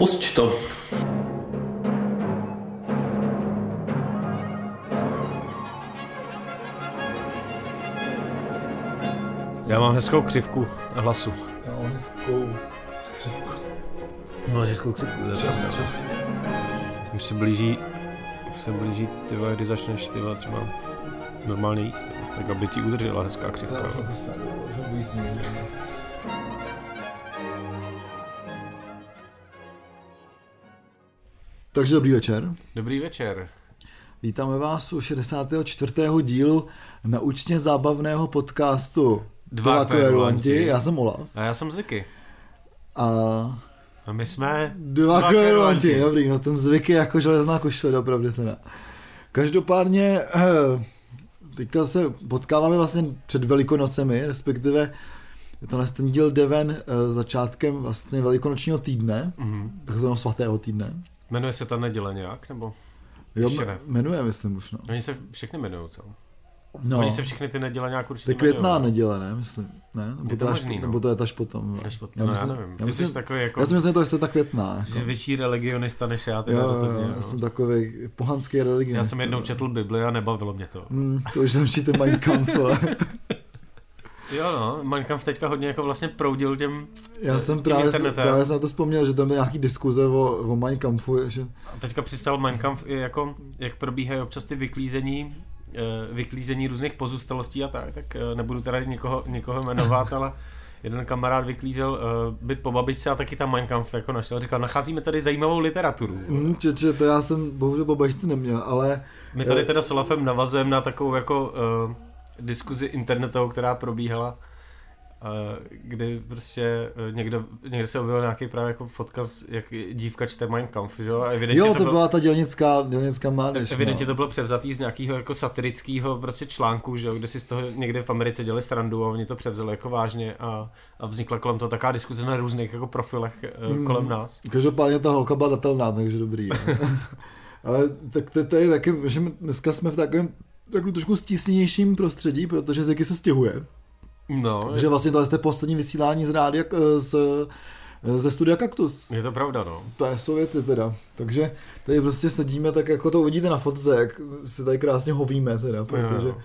Pusť to. Já mám hezkou křivku hlasu. Já mám hezkou křivku. Máš hezkou křivku, to je Čas, čas. Už se blíží, už se blíží, ty vole, kdy začneš ty vole, třeba normálně jíst, tak aby ti udržela hezká To křivka. je Takže dobrý večer. Dobrý večer. Vítáme vás u 64. dílu naučně zábavného podcastu Dva kverulanti. kverulanti. Já jsem Olaf. A já jsem Ziky. A A my jsme... dva Dva kverulanti. Dobrý, no ten zvyk je jako železná košile, opravdu teda. Každopádně eh, teďka se potkáváme vlastně před Velikonocemi, respektive tenhle ten díl jde ven eh, začátkem vlastně velikonočního týdne, Mhm. takzvaného svatého týdne. Jmenuje se ta neděle nějak, nebo? Jo, ne. jmenuje, myslím už, no. Oni se všechny jmenují, co? no. Oni se všechny ty neděle nějak určitě je květná jmenujou. neděle, ne, myslím. Ne? Nebo, Je to možný, no. nebo to je až potom. no. Až potom, Já no, myslím- já nevím. já Ty myslím- jsi takový jako... Já si myslím, že to je ta květná. Jsi Jako. větší religionista než já, teda Jo, rozhodně. jo, no. já jsem takový pohanský religion. Já jsem jednou četl Bibli a nebavilo mě to. Hmm, to už jsem četl Mein Kampf, Jo no, Kampf teďka hodně jako vlastně proudil těm... já jsem Tím právě, internetem. právě jsem na to vzpomněl, že tam byl nějaký diskuze o, o Kampfu, že A teďka přistal Kampf i jako, jak probíhají občas ty vyklízení, eh, vyklízení různých pozůstalostí a tak, tak eh, nebudu teda někoho, někoho jmenovat, ale jeden kamarád vyklízel uh, byt po babičce a taky tam Mein Kampf jako našel. Říkal, nacházíme tady zajímavou literaturu. hmm, če, če, to já jsem bohužel po bažce neměl, ale My tady teda s Olafem navazujeme na takovou jako uh, diskuzi internetovou, která probíhala, uh, kdy prostě uh, někdo, někde se objevil nějaký právě jako fotka, jak dívka čte Mein Kampf, že jo? A evidentně jo, to byl- byla ta dělnická, dělnická mládež. Evidentně no. to bylo převzatý z nějakého jako satirického prostě článku, že jo, kde si z toho někde v Americe dělali srandu a oni to převzali jako vážně a, a vznikla kolem toho taková diskuze na různých jako profilech mm. kolem nás. Každopádně ta holka byla datelná, takže dobrý. jo. Ale tak to, to je taky, že dneska jsme v takovém takovém trošku stísněnějším prostředí, protože Ziky se stěhuje. No, Takže vlastně to je poslední vysílání z rádia, eh, z, eh, ze studia Kaktus. je to pravda, no. To je, jsou věci teda. Takže tady prostě sedíme, tak jako to uvidíte na fotce, jak si tady krásně hovíme teda, protože Jo.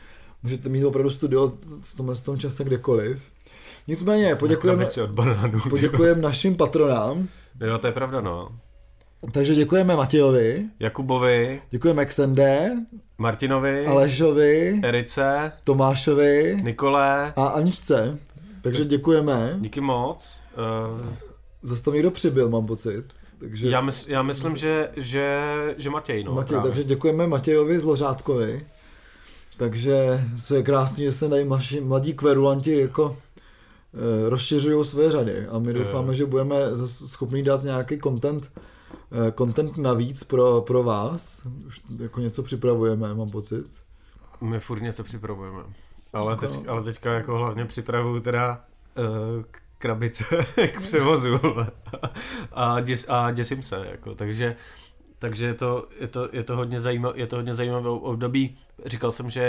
můžete mít opravdu studio v tomhle tom čase kdekoliv. Nicméně, poděkujeme, banánů. poděkujeme našim patronám. Jo, to je pravda, no. Takže děkujeme Matějovi, Jakubovi, děkujeme Xende, Martinovi, Alešovi, Erice, Tomášovi Nikole, a Aničce. Takže děkujeme. díky moc. Uh, Zase tam někdo přibyl, mám pocit. Takže... já, mys, já myslím, že, že, že Matěj, no. Matěj, právě. takže děkujeme Matějovi Zlořádkovi. Takže co je krásný, že se tady naši mladí kverulanti jako e, rozšiřují své řady a my doufáme, že budeme schopni dát nějaký content, content navíc pro, pro vás. Už jako něco připravujeme, mám pocit. My furt něco připravujeme. Ale, Jako- teď, ale teďka jako hlavně připravuju teda uh, krabice k převozu a, děs, a děsím se, jako, takže takže je to, je to, je to hodně zajímavé, je to hodně zajímavé období. Říkal jsem, že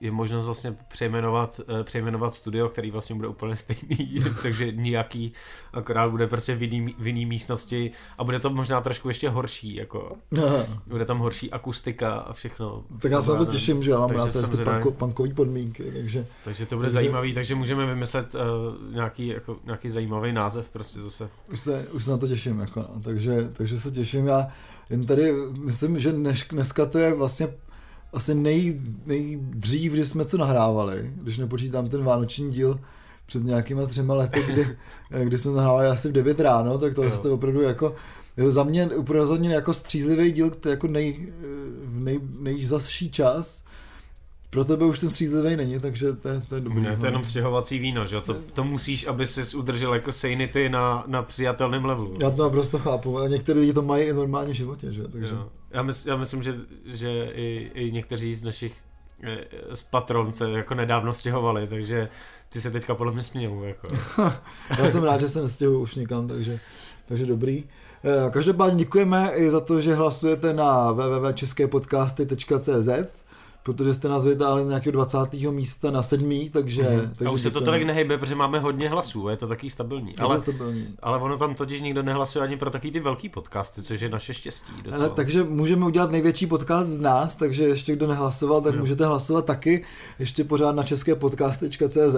je možnost vlastně přejmenovat, eh, přejmenovat studio, který vlastně bude úplně stejný, takže nějaký, akorát bude prostě v jiný, v jiný místnosti a bude to možná trošku ještě horší, jako bude tam horší akustika a všechno. tak já se na to těším, že já mám rád ty panko, punkové podmínky, takže Takže to bude takže... zajímavý, takže můžeme vymyslet uh, nějaký, jako, nějaký zajímavý název prostě zase. už se, už se na to těším, jako no. takže, takže se těším. Já jen tady myslím, že dneš, dneska to je vlastně asi nej, nejdřív, kdy jsme co nahrávali, když nepočítám ten vánoční díl před nějakýma třema lety, kdy, kdy jsme nahrávali asi v 9 ráno, tak to je opravdu jako jo, za mě úplně rozhodně jako střízlivý díl, který jako nej, v nej, nejzasší čas. Pro tebe už ten střízlivý není, takže to, je- to je dobrý. Ne, to je no. jenom stěhovací víno, že? To, to musíš, aby si udržel jako sanity na, na přijatelném levelu. Já to naprosto chápu, a některé lidi to mají i normálně v životě, že? Takže... Jo. Já, mys, já myslím, že, že i, i někteří z našich eh, z patron se jako nedávno stěhovali, takže ty se teďka podle mě smějou. Jako. Já jsem rád, že se nestěhuju už nikam, takže, takže dobrý. Eh, Každopádně děkujeme i za to, že hlasujete na www.česképodcasty.cz protože jste nás vytáhli z nějakého 20. místa na sedmý, takže... Mm-hmm. takže a už se to tolik nehejbe, protože máme hodně hlasů, je to taky stabilní. Je ale, to stabilní. ale ono tam totiž nikdo nehlasuje ani pro taky ty velký podcasty, což je naše štěstí. Docela. Ale, takže můžeme udělat největší podcast z nás, takže ještě kdo nehlasoval, tak jo. můžete hlasovat taky, ještě pořád na české podcasty.cz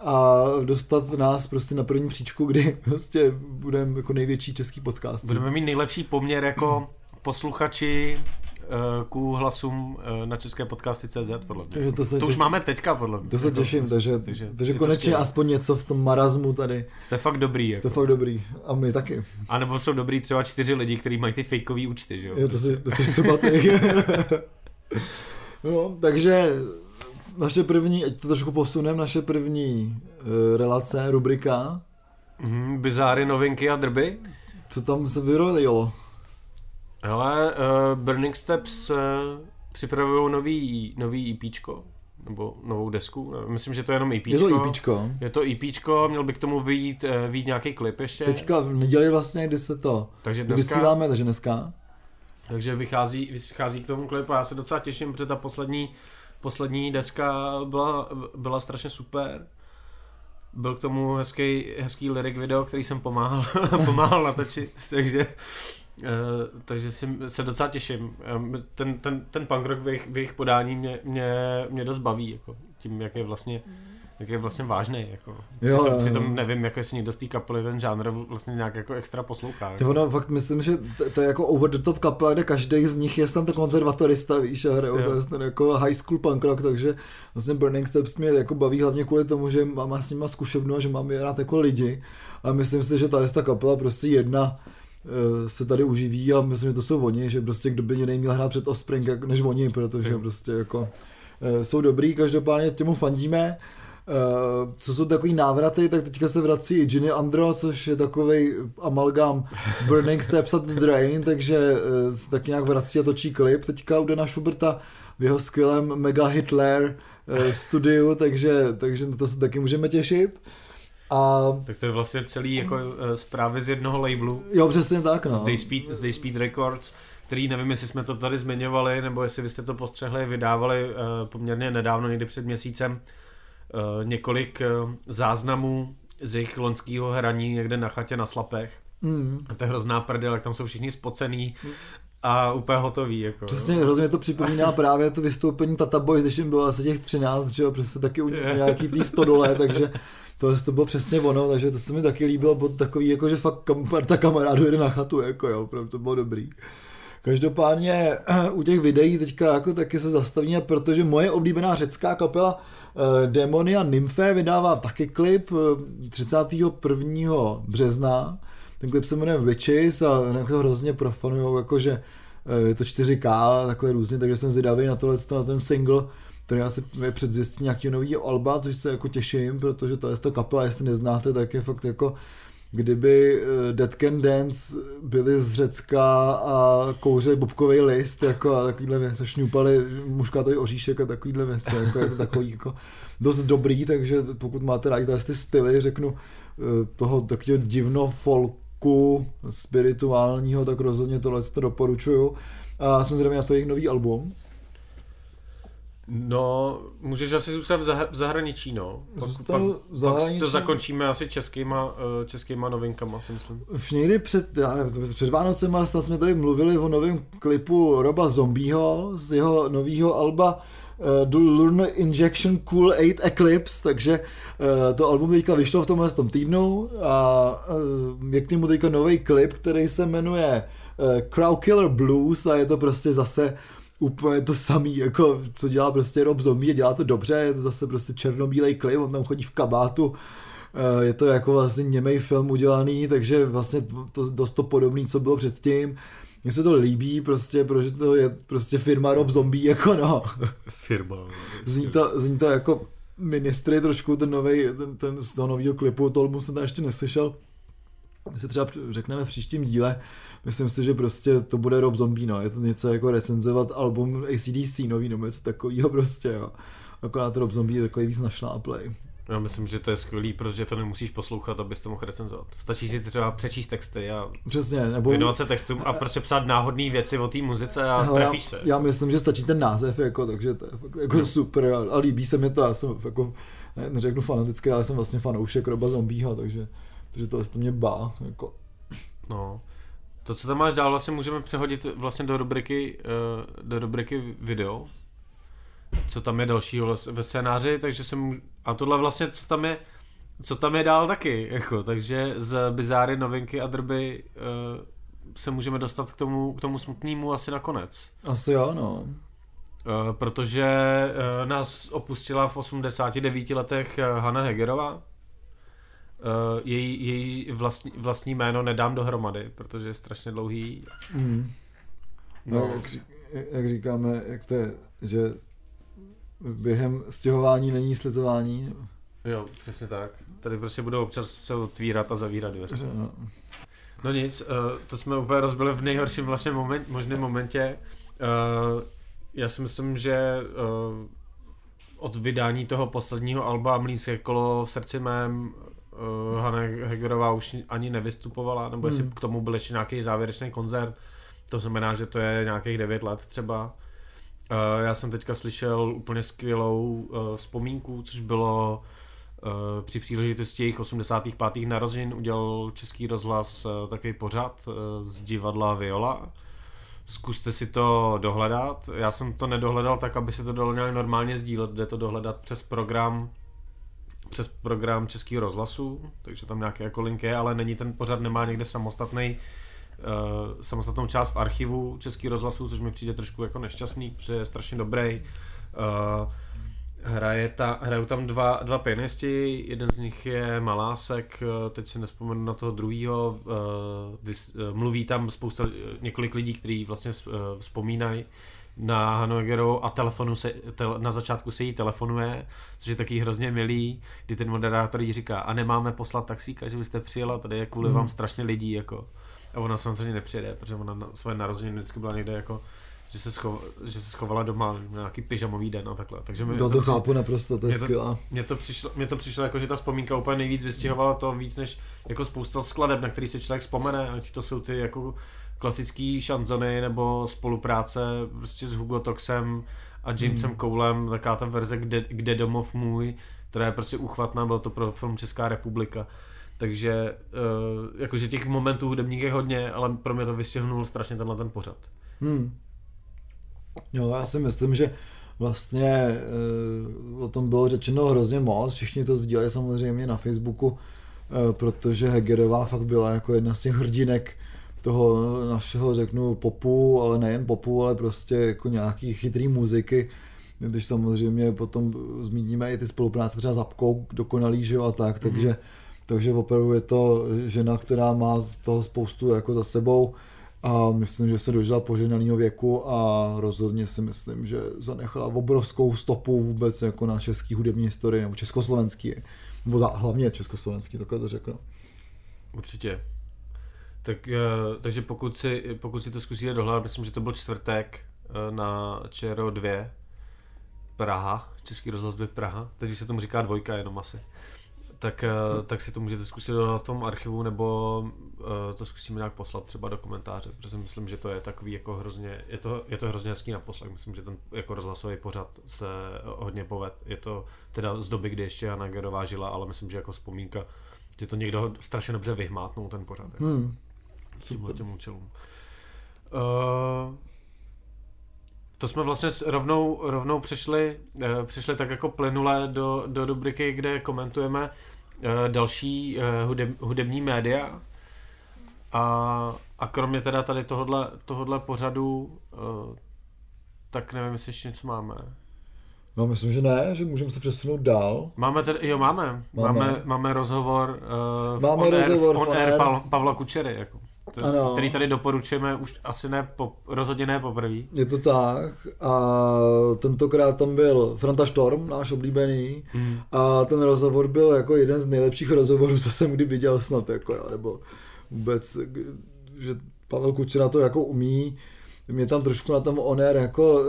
a dostat nás prostě na první příčku, kdy prostě budeme jako největší český podcast. Budeme mít nejlepší poměr jako posluchači Eh, ku hlasům eh, na české podcasty CZ, podle mě. Takže to, se, to už máme teďka, podle mě. To se těším, to, takže, takže, takže konečně to aspoň něco v tom marazmu tady. Jste fakt dobrý. Jste jako. fakt dobrý. A my taky. A nebo jsou dobrý třeba čtyři lidi, kteří mají ty fakeový účty, že jo? jo to, jsi, to jsi třeba ty. no, takže naše první, ať to trošku posuneme, naše první uh, relace, rubrika. Mm, bizáry, novinky a drby. Co tam se vyrojilo? Hele, uh, Burning Steps uh, připravují nový, nový EPčko, nebo novou desku. Myslím, že to je jenom EPčko. Je to EPčko. Je to EPčko, měl by k tomu vyjít, uh, vyjít nějaký klip ještě. Teďka v neděli vlastně, kdy se to takže dneska, vysíláme, takže dneska. Takže vychází, vychází k tomu klip a já se docela těším, protože ta poslední, poslední deska byla, byla strašně super. Byl k tomu hezký, hezký lyric video, který jsem pomáhal, pomáhal natočit, takže Uh, takže si, se docela těším. Ten, ten, ten punk rock v jejich, v jejich podání mě, mě, mě dost baví, jako tím, jak je vlastně jak je vlastně vážný. Jako. Jo, přitom, přitom nevím, jako jestli někdo z té kapely ten žánr vlastně nějak jako extra poslouchá. Jako. Ono, fakt myslím, že to, to je jako over the top kapela, kde každý z nich je tam to konzervatorista, víš, a hrajou, to je ten jako high school punk rock, takže vlastně Burning Steps mě jako baví hlavně kvůli tomu, že mám s nima zkušebnu a že mám je rád jako lidi a myslím si, že tady ta kapela prostě jedna Eh, se tady uživí a myslím, že to jsou oni, že prostě kdo by jiný měl hrát před Offspring než oni, protože mm. prostě jako eh, jsou dobrý, každopádně těmu fandíme. Uh, co jsou takový návraty, tak teďka se vrací i Ginny Andro, což je takový amalgám Burning Steps at the Drain, takže uh, se tak nějak vrací a točí klip teďka u Dana Schuberta v jeho skvělém Mega Hitler uh, studiu, takže, takže to se taky můžeme těšit. Uh, a... Tak to je vlastně celý jako uh, zprávy z jednoho labelu. Jo, přesně tak, no. Z Dayspeed, z Dayspeed Records, který nevím, jestli jsme to tady zmiňovali, nebo jestli vy jste to postřehli, vydávali uh, poměrně nedávno, někdy před měsícem, uh, několik záznamů z jejich loňského hraní někde na chatě na Slapech. Mm. A to je hrozná prdel, jak tam jsou všichni spocený a úplně hotový. Jako, Přesně, hrozně to připomíná právě to vystoupení Tata Boys, když jim bylo asi těch 13, že jo, prostě taky u nějaký tý stodole, takže to, to bylo přesně ono, takže to se mi taky líbilo, bylo takový, jako, že fakt kam, parta kamarádů jede na chatu, jako jo, to bylo dobrý. Každopádně u těch videí teďka jako taky se zastavíme, protože moje oblíbená řecká kapela uh, Demonia Nymphe vydává taky klip 31. Eh, března. Ten klip se jmenuje Witches a jako to hrozně profanujou, jakože uh, je to 4K, takhle různě, takže jsem zvědavý na tohle, na ten single který asi je předzvěstí nějaký nový alba, což se jako těším, protože to je to kapela, jestli neznáte, tak je fakt jako kdyby eh, Dead Can Dance byli z Řecka a kouře bobkový list jako a takovýhle věci, šňupali muškátový oříšek a takovýhle věci, jako je to takový jako dost dobrý, takže pokud máte rádi ty styly, řeknu, eh, toho takového divno folku spirituálního, tak rozhodně tohle to doporučuju. A jsem zřejmě na to jejich nový album. No, můžeš asi zůstat v, zah- v zahraničí, no. Pak, pak, v zahraničí. pak to zakončíme asi českýma, eh, českýma novinkama, si myslím. Už někdy před, já nevím, před Vánocema jsme tady mluvili o novém klipu Roba Zombieho z jeho nového alba uh, The Lunar Injection Cool 8 Eclipse, takže uh, to album teďka vyšlo v tomhle tom týdnu a uh, je k němu teďka nový klip, který se jmenuje uh, Crow Killer Blues a je to prostě zase úplně to samý, jako co dělá prostě Rob Zombie, dělá to dobře, je to zase prostě černobílej klip, on tam chodí v kabátu, eh, je to jako vlastně němej film udělaný, takže vlastně to dost to podobný, co bylo předtím. Mně se to líbí prostě, protože to je prostě firma Rob Zombie, jako no. Firma. Zní to, zní to jako ministry trošku, ten nový, ten, ten z toho nového klipu, to jsem tam ještě neslyšel. My se třeba řekneme v příštím díle, myslím si, že prostě to bude Rob Zombie, no. Je to něco jako recenzovat album ACDC nový, nebo něco takového prostě, jo. Akorát Rob Zombie je takový víc našláplej. Já myslím, že to je skvělý, protože to nemusíš poslouchat, abys to mohl recenzovat. Stačí si třeba přečíst texty a Přesně, nebo... věnovat se textům a prostě psát náhodné věci o té muzice a Hele, trefíš se. Já, já myslím, že stačí ten název, jako, takže to je fakt jako super a, a líbí se mi to, já jsem jako, ne, neřeknu fanatický, ale jsem vlastně fanoušek Roba Zombího, takže, takže to, to mě bá, jako. No. To, co tam máš dál, vlastně můžeme přehodit vlastně do rubriky, uh, do rubriky video, co tam je dalšího ve scénáři, takže jsem, a tohle vlastně, co tam je, co tam je dál taky, jako, takže z bizáry, novinky a drby uh, se můžeme dostat k tomu, k tomu smutnému asi nakonec. Asi jo, no. Uh, protože nás opustila v 89 letech Hanna Hegerová. Uh, její, její vlastní, vlastní jméno nedám dohromady, protože je strašně dlouhý. Mm. No, No. jak, ří, jak říkáme, jak to je, že během stěhování není slitování. Jo, přesně tak. Tady prostě budou občas se otvírat a zavírat dveře. No. No nic, uh, to jsme úplně rozbili v nejhorším vlastně moment, možném momentě. Uh, já si myslím, že uh, od vydání toho posledního alba Mlínské kolo v srdci mém uh, Hanna Hegerová už ani nevystupovala, nebo jestli Hmm. k tomu byl ještě nějaký závěrečný koncert, to znamená, že to je nějakých 9 let třeba. Uh, já jsem teďka slyšel úplně skvělou uh, vzpomínku, což bylo uh, při příležitosti jejich 85. narozenin udělal Český rozhlas uh, takový pořad uh, z divadla Viola. Zkuste si to dohledat. Já jsem to nedohledal tak, aby se to dalo nějak normálně sdílet. Jde to dohledat přes program přes program Českého rozhlasu, takže tam nějaké jako link je, ale není ten pořad, nemá někde samostatný uh, samostatnou část v archivu Český rozhlasu, což mi přijde trošku jako nešťastný, protože je strašně dobrý. Uh, hraje ta, hrajou tam dva, dva pianisti, jeden z nich je Malásek, eh, teď si nespomenu na toho druhého, mluví tam spousta, několik lidí, kteří vlastně vzpomínají na Hanu Hegerovou a telefonu se, tel, na začátku se jí telefonuje, což je taky hrozně milý, kdy ten moderátor jí říká, a nemáme poslat taxíka, že byste přijela, tady je kvůli Mhm. vám strašně lidí, jako. A ona samozřejmě nepřijede, protože ona na své narozeniny vždycky byla někde jako že se, schov, že se schovala doma na nějaký pyžamový den a takhle. Takže mi, To, to chápu naprosto, to je skvělá. mně to, přišlo, mně to přišlo jako, že ta vzpomínka úplně nejvíc vystihovala to víc než jako spousta skladeb, na který si člověk vzpomene, ať to jsou ty jako klasický šanzony nebo spolupráce prostě s Hugo Toxem a Jamesem Hmm. Coulem, taká ta verze kde, kde domov můj, která je prostě uchvatná, byl to pro film Česká republika. Takže uh, jakože těch momentů hudebních je hodně, ale pro mě to vystihnul strašně tenhle ten pořad. Hmm. Jo, já si myslím, že vlastně e, o tom bylo řečeno hrozně moc, všichni to sdíleli samozřejmě na Facebooku, e, protože Hegerová fakt byla jako jedna z těch hrdinek toho našeho, řeknu, popu, ale nejen popu, ale prostě jako nějaký chytrý muziky, když samozřejmě potom zmíníme i ty spolupráce třeba s Apkou, dokonalý, že jo, a tak, takže, takže opravdu je to žena, která má z toho spoustu jako za sebou a myslím, že se dožila poženaného věku a rozhodně si myslím, že zanechala obrovskou stopu vůbec jako na český hudební historii, nebo československý, nebo za, hlavně československý, takhle to řeknu. Určitě. Tak, eh, takže pokud si, pokud si to zkusíte dohledat, myslím, že to byl čtvrtek eh, na ČRO 2 Praha, Český rozhlas 2 Praha, teď se tomu říká dvojka jenom asi. Tak, eh, tak si to můžete zkusit dohledat v tom archivu, nebo to zkusíme nějak poslat třeba do komentáře, protože myslím, že to je takový jako hrozně, je to, je to hrozně hezký na poslech, myslím, že ten jako rozhlasový pořad se hodně poved. Je to teda z doby, kdy ještě Jana Gerová žila, ale myslím, že jako vzpomínka, že to někdo strašně dobře vyhmátnul ten pořad. Jako Hmm. Tímhle těm účelům. Uh, to jsme vlastně rovnou, rovnou přešli, uh, přešli tak jako plynule do, do rubriky, kde komentujeme uh, další uh, hudeb, hudební média. A, a kromě teda tady tohodle, tohodle pořadu, uh, tak nevím, jestli ještě něco máme. No, myslím, že ne, že můžeme se přesunout dál. Máme tedy, jo máme, Máme. máme, máme rozhovor, uh, Máme on rozhovor air, v on air Air. Pav- Pavla Kučery, jako. To, Ano. který tady doporučujeme už asi ne, po, rozhodně ne poprvé. Je to tak a tentokrát tam byl Franta Storm, náš oblíbený Mm. a ten rozhovor byl jako jeden z nejlepších rozhovorů, co jsem kdy viděl snad, jako, nebo vůbec, že Pavel Kučera to jako umí mě tam trošku na tom oner jako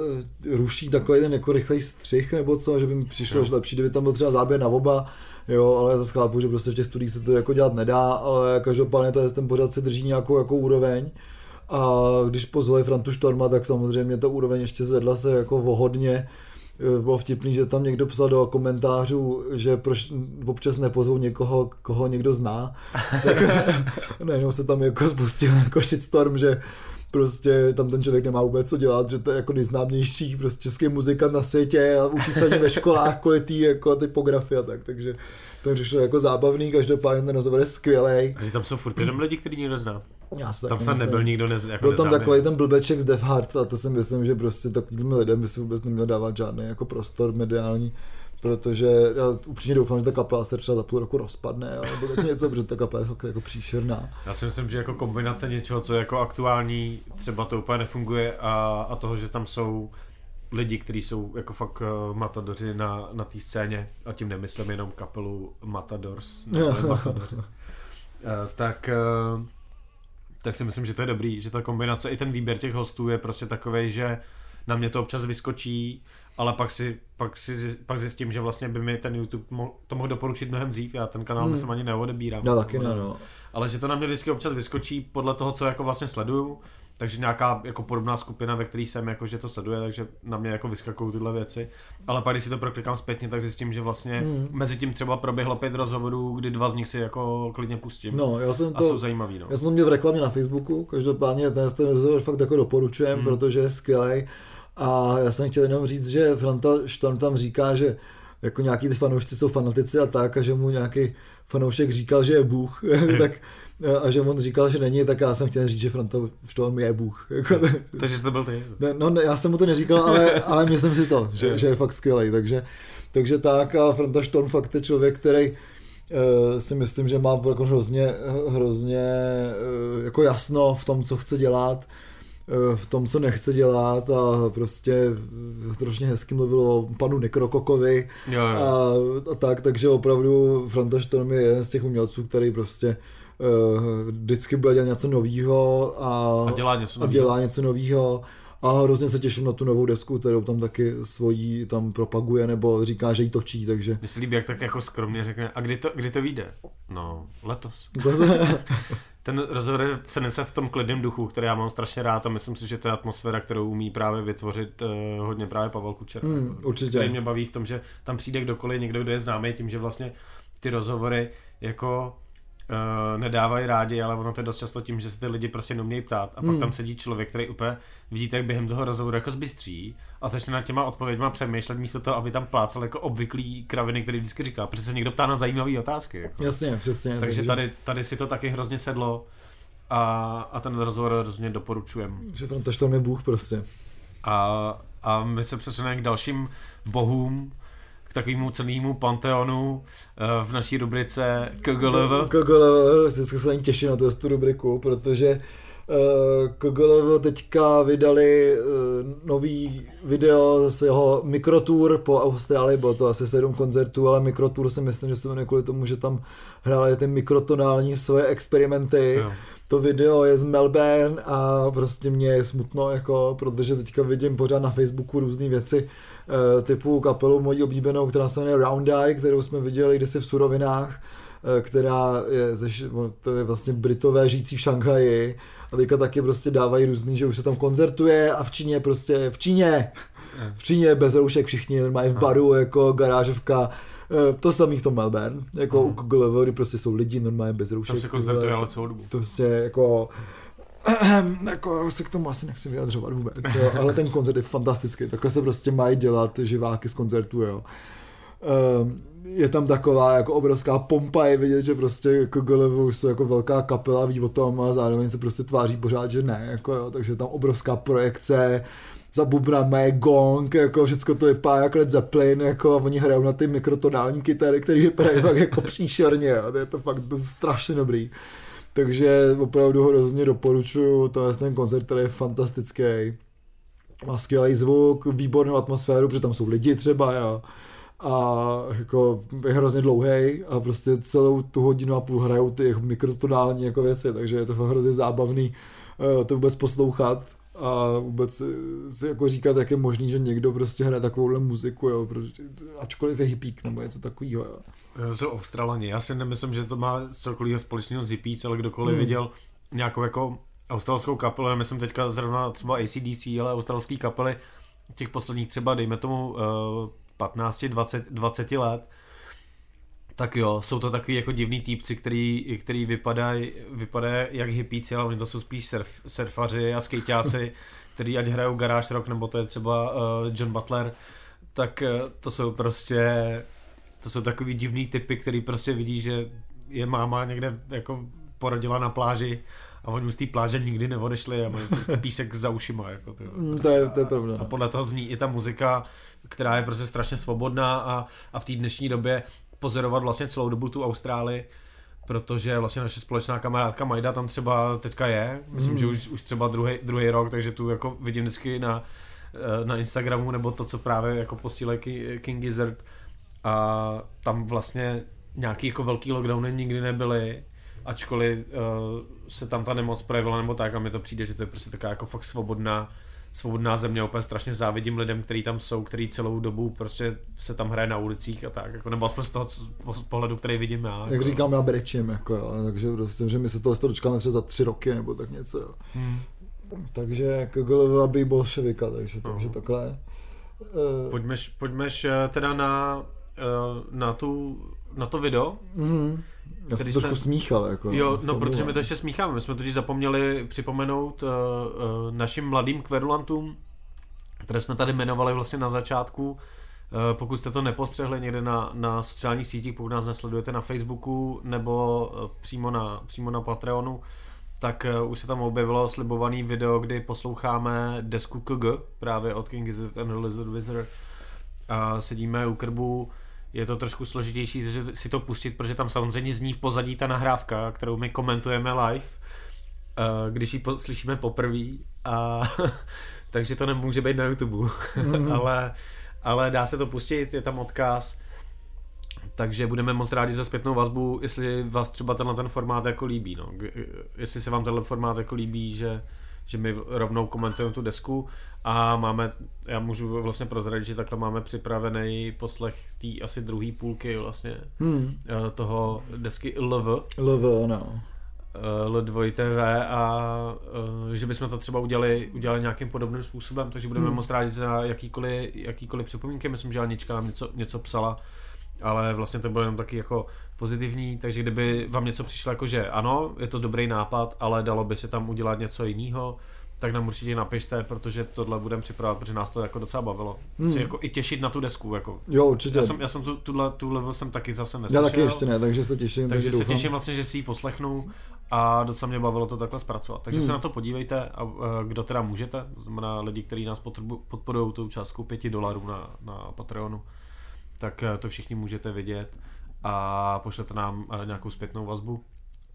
eh, ruší takový ten jako rychlej střih nebo co, že by mi přišlo že lepší, kdyby tam byl třeba záběr na oba, jo, ale já to chápu, že prostě v těch studiích se to jako dělat nedá, ale každopádně to je ten pořád se drží nějakou jako úroveň. A když pozvali Frantu Štorma, tak samozřejmě ta úroveň ještě zvedla se jako o hodně. Eh, bylo vtipný, že tam někdo psal do komentářů, že proč občas nepozvou někoho, koho někdo zná. tak najednou se tam jako spustil jako shitstorm, že prostě tam ten člověk nemá vůbec co dělat, že to je jako nejznámější prostě český muzikant na světě a učí se ve školách kvůli tý jako typografie a tak, takže to přišlo jako zábavný, každopádně ten rozhovor je skvělý. A že tam jsou furt jenom lidi, který někdo zná. Já se Tam jsem nebyl nikdo nez, jako Byl tam neznámý. takový ten blbeček z Death Heart a to si myslím, že prostě takovým lidem by si vůbec neměl dávat žádný jako prostor mediální, protože já upřímně doufám, že ta kapela se třeba za půl roku rozpadne, nebo tak něco, protože ta kapela je jako příšerná. Já si myslím, že jako kombinace něčeho, co je jako aktuální, třeba to úplně nefunguje a, a toho, že tam jsou lidi, kteří jsou jako fakt uh, matadoři na, na té scéně, a tím nemyslím jenom kapelu Matadors, ne, ale Matadoři. Uh, tak, uh, tak si myslím, že to je dobrý, že ta kombinace, i ten výběr těch hostů je prostě takový, že na mě to občas vyskočí, ale pak si, pak si pak zjistím, že vlastně by mi ten YouTube mo- to mohl doporučit mnohem dřív, já ten kanál Hmm. ani neodebírám. Já taky ne, no. Ale že to na mě vždycky občas vyskočí podle toho, co jako vlastně sleduju, takže nějaká jako podobná skupina, ve které jsem, jako že to sleduje, takže na mě jako vyskakují tyhle věci. Ale pak, když si to proklikám zpětně, tak zjistím, že vlastně Hmm. mezi tím třeba proběhlo pět rozhovorů, kdy dva z nich si jako klidně pustím. No, já jsem a jsou to, zajímavý, no. já jsem to měl v reklamě na Facebooku, každopádně ten, ten rozhovor fakt jako doporučujem, Hmm. protože je skvělý. A já jsem chtěl jenom říct, že Franta Štorm tam říká, že jako nějaký ty fanoušci jsou fanatici a tak, a že mu nějaký fanoušek říkal, že je Bůh, tak, a že on říkal, že není, tak já jsem chtěl říct, že Franta Štorm je Bůh. Jako, Takže jsi to byl ty. ne, no, ne, já jsem mu to neříkal, ale, ale myslím si to, že, že je fakt skvělý, takže, takže tak a Franta Štorm fakt je člověk, který uh, si myslím, že má jako hrozně, hrozně uh, jako jasno v tom, co chce dělat, v tom, co nechce dělat a prostě strašně hezky mluvil o panu Nekrokokovi Jo, jo. a, a tak, takže opravdu Franta Štorm je jeden z těch umělců, který prostě uh, vždycky bude dělat něco novýho a, A dělá něco a novýho. dělá něco novýho a hrozně se těším na tu novou desku, kterou tam taky svojí tam propaguje nebo říká, že ji točí, takže Mně se líbí, jak tak jako skromně řekne, a kdy to, kdy to vyjde? No, letos. to se, Ten rozhovor se nese v tom klidném duchu, který já mám strašně rád a myslím si, že to je atmosféra, kterou umí právě vytvořit uh, hodně právě Pavel Kučer. Hmm, určitě. Který mě baví v tom, že tam přijde kdokoliv, někdo, kdo je známý tím, že vlastně ty rozhovory jako uh, nedávají rádi, ale ono to je dost často tím, že se ty lidi prostě neumějí ptát a pak Hmm. tam sedí člověk, který úplně vidíte, jak během toho rozhovoru jako zbystří a začne nad těma odpověďma přemýšlet místo toho, aby tam plácal jako obvyklý kraviny, který vždycky říká, protože se někdo ptá na zajímavé otázky. Jako. jasně, přesně. Takže tady, tady si to taky hrozně sedlo a, a ten rozhovor rozhodně doporučujem. Že Franta Štorm je Bůh prostě. A, a my se přesuneme k dalším bohům, k takovému celému panteonu eh, v naší rubrice KGLV. KGLV, vždycky se ani těším na tu, rubriku, protože KGLV teďka vydali uh, nový video zase jeho mikrotour po Austrálii, bylo to asi sedm koncertů, ale mikrotour si myslím, že se jmenuje kvůli tomu, že tam hráli ty mikrotonální svoje experimenty. Jo. To video je z Melbourne a prostě mě je smutno, jako, protože teďka vidím pořád na Facebooku různé věci eh, typu kapelu mojí oblíbenou, která se jmenuje Round Eye, kterou jsme viděli kdysi v surovinách, eh, která je, ze, to je vlastně Britové žijící v Šanghaji a teďka taky prostě dávají různý, že už se tam koncertuje a v Číně prostě, v Číně, v Číně bez roušek všichni mají v baru jako garážovka, Eh, to samý v tom Melbourne, jako u GLV, kdy prostě jsou lidi normálně bez roušek. Tam se koncertuje ale celou dobu. To prostě jako jako se k tomu asi nechci vyjadřovat vůbec, jo, ale ten koncert je fantastický, takhle se prostě mají dělat živáky z koncertu, jo. Ehm, je tam taková jako obrovská pompa, je vidět, že prostě KGLV už jsou jako velká kapela, ví o tom a zároveň se prostě tváří pořád, že ne, jako jo, takže tam obrovská projekce, za bubnama je gong, jako všecko to vypadá jako Led Zeppelin, jako a oni hrajou na ty mikrotonální kytary, které vypadají fakt jako příšerně, jo, to je to fakt to strašně dobrý. Takže opravdu ho hrozně doporučuju, to je ten koncert, který je fantastický. Má skvělý zvuk, výbornou atmosféru, protože tam jsou lidi třeba, jo. A jako je hrozně dlouhý a prostě celou tu hodinu a půl hrajou ty mikrotonální jako věci, takže je to fakt hrozně zábavný eh, to vůbec poslouchat a vůbec si jako říkat, jak je možný, že někdo prostě hraje takovouhle muziku, jo, protože, ačkoliv je hippík nebo něco takového. Jo. To jsou Australani. Já si nemyslím, že to má cokoliv společného s hippies, ale kdokoliv hmm. viděl nějakou jako australskou kapelu, nemyslím teďka zrovna třeba ACDC, ale australský kapely těch posledních třeba, dejme tomu, 15, 20, 20 let, tak jo, jsou to takový jako divný týpci, který, který vypadají vypadá jak hippíci, ale oni to jsou spíš surf, surfaři a skejťáci, který ať hrajou Garage Rock, nebo to je třeba uh, John Butler, tak uh, to jsou prostě, to jsou takový divný typy, který prostě vidí, že je máma někde jako porodila na pláži a oni z té pláže nikdy neodešli a mají písek za ušima. Jako to, prostě. to, je, to je pravda. A podle toho zní i ta muzika, která je prostě strašně svobodná a, a v té dnešní době pozorovat vlastně celou dobu tu Austrálii, protože vlastně naše společná kamarádka Majda tam třeba teďka je, myslím, mm. že už, už třeba druhý, druhý rok, takže tu jako vidím vždycky na, eh, na Instagramu nebo to, co právě jako posílají King Gizzard a tam vlastně nějaký jako velký lockdowny nikdy nebyly, ačkoliv uh, se tam ta nemoc projevila nebo tak a mi to přijde, že to je prostě taková jako fakt svobodná svobodná země, úplně strašně závidím lidem, kteří tam jsou, který celou dobu prostě se tam hraje na ulicích a tak, jako, nebo aspoň z toho z pohledu, který vidím já. Jak jako. říkám, já brečím, jako, jo, takže prostě, že my se toho dočkáme třeba za tři roky nebo tak něco. Jo. Hmm. Takže jako Golova by bolševika, takže, uh-huh. takže takhle. Uh, pojďme, pojďme teda na, eh, na, tu, na to video. Mm-hmm já jsem trošku jsme... smíchal. Jako, jo, no protože my to ještě smícháme. My jsme totiž zapomněli připomenout uh, uh, našim mladým kverulantům, které jsme tady jmenovali vlastně na začátku. Uh, pokud jste to nepostřehli někde na, na sociálních sítích, pokud nás nesledujete na Facebooku nebo uh, přímo, na, přímo na Patreonu, tak uh, už se tam objevilo slibovaný video, kdy posloucháme desku KG, právě od King Gizzard and Lizard Wizard. A sedíme u krbu je to trošku složitější že si to pustit, protože tam samozřejmě zní v pozadí ta nahrávka, kterou my komentujeme live, eh, když ji slyšíme poprvé, a takže to nemůže být na YouTube, mm-hmm. ale, ale dá se to pustit, je tam odkaz, takže budeme moc rádi za zpětnou vazbu, jestli vás třeba tenhle ten formát jako líbí, no. jestli se vám tenhle formát jako líbí, že že my rovnou komentujeme tu desku a máme, já můžu vlastně prozradit, že takhle máme připravený poslech té asi druhé půlky vlastně hmm. Eh, toho desky LV. LV, ano. L2 TV a uh, že bychom to třeba udělali, udělali nějakým podobným způsobem, takže budeme hmm. moc rádi za jakýkoliv, jakýkoliv připomínky. Myslím, že Anička nám něco, něco psala, ale vlastně to bylo jenom taky jako pozitivní, takže kdyby vám něco přišlo jako, že ano, je to dobrý nápad, ale dalo by se tam udělat něco jiného, tak nám určitě napište, protože tohle budeme připravovat, protože nás to jako docela bavilo. Hmm. Si jako i těšit na tu desku. Jako. Jo, určitě. Já jsem, já jsem tu, tuhle, tu level jsem taky zase neslyšel. Já taky ještě ne, takže se těším. Takže se těším vlastně, že si ji poslechnu a docela mě bavilo to takhle zpracovat. Takže hmm. se na to podívejte a, a kdo teda můžete, to znamená lidi, kteří nás podporují tou částku 5 dolarů na, na Patreonu, tak eh, to všichni můžete vidět a pošlete nám eh, nějakou zpětnou vazbu,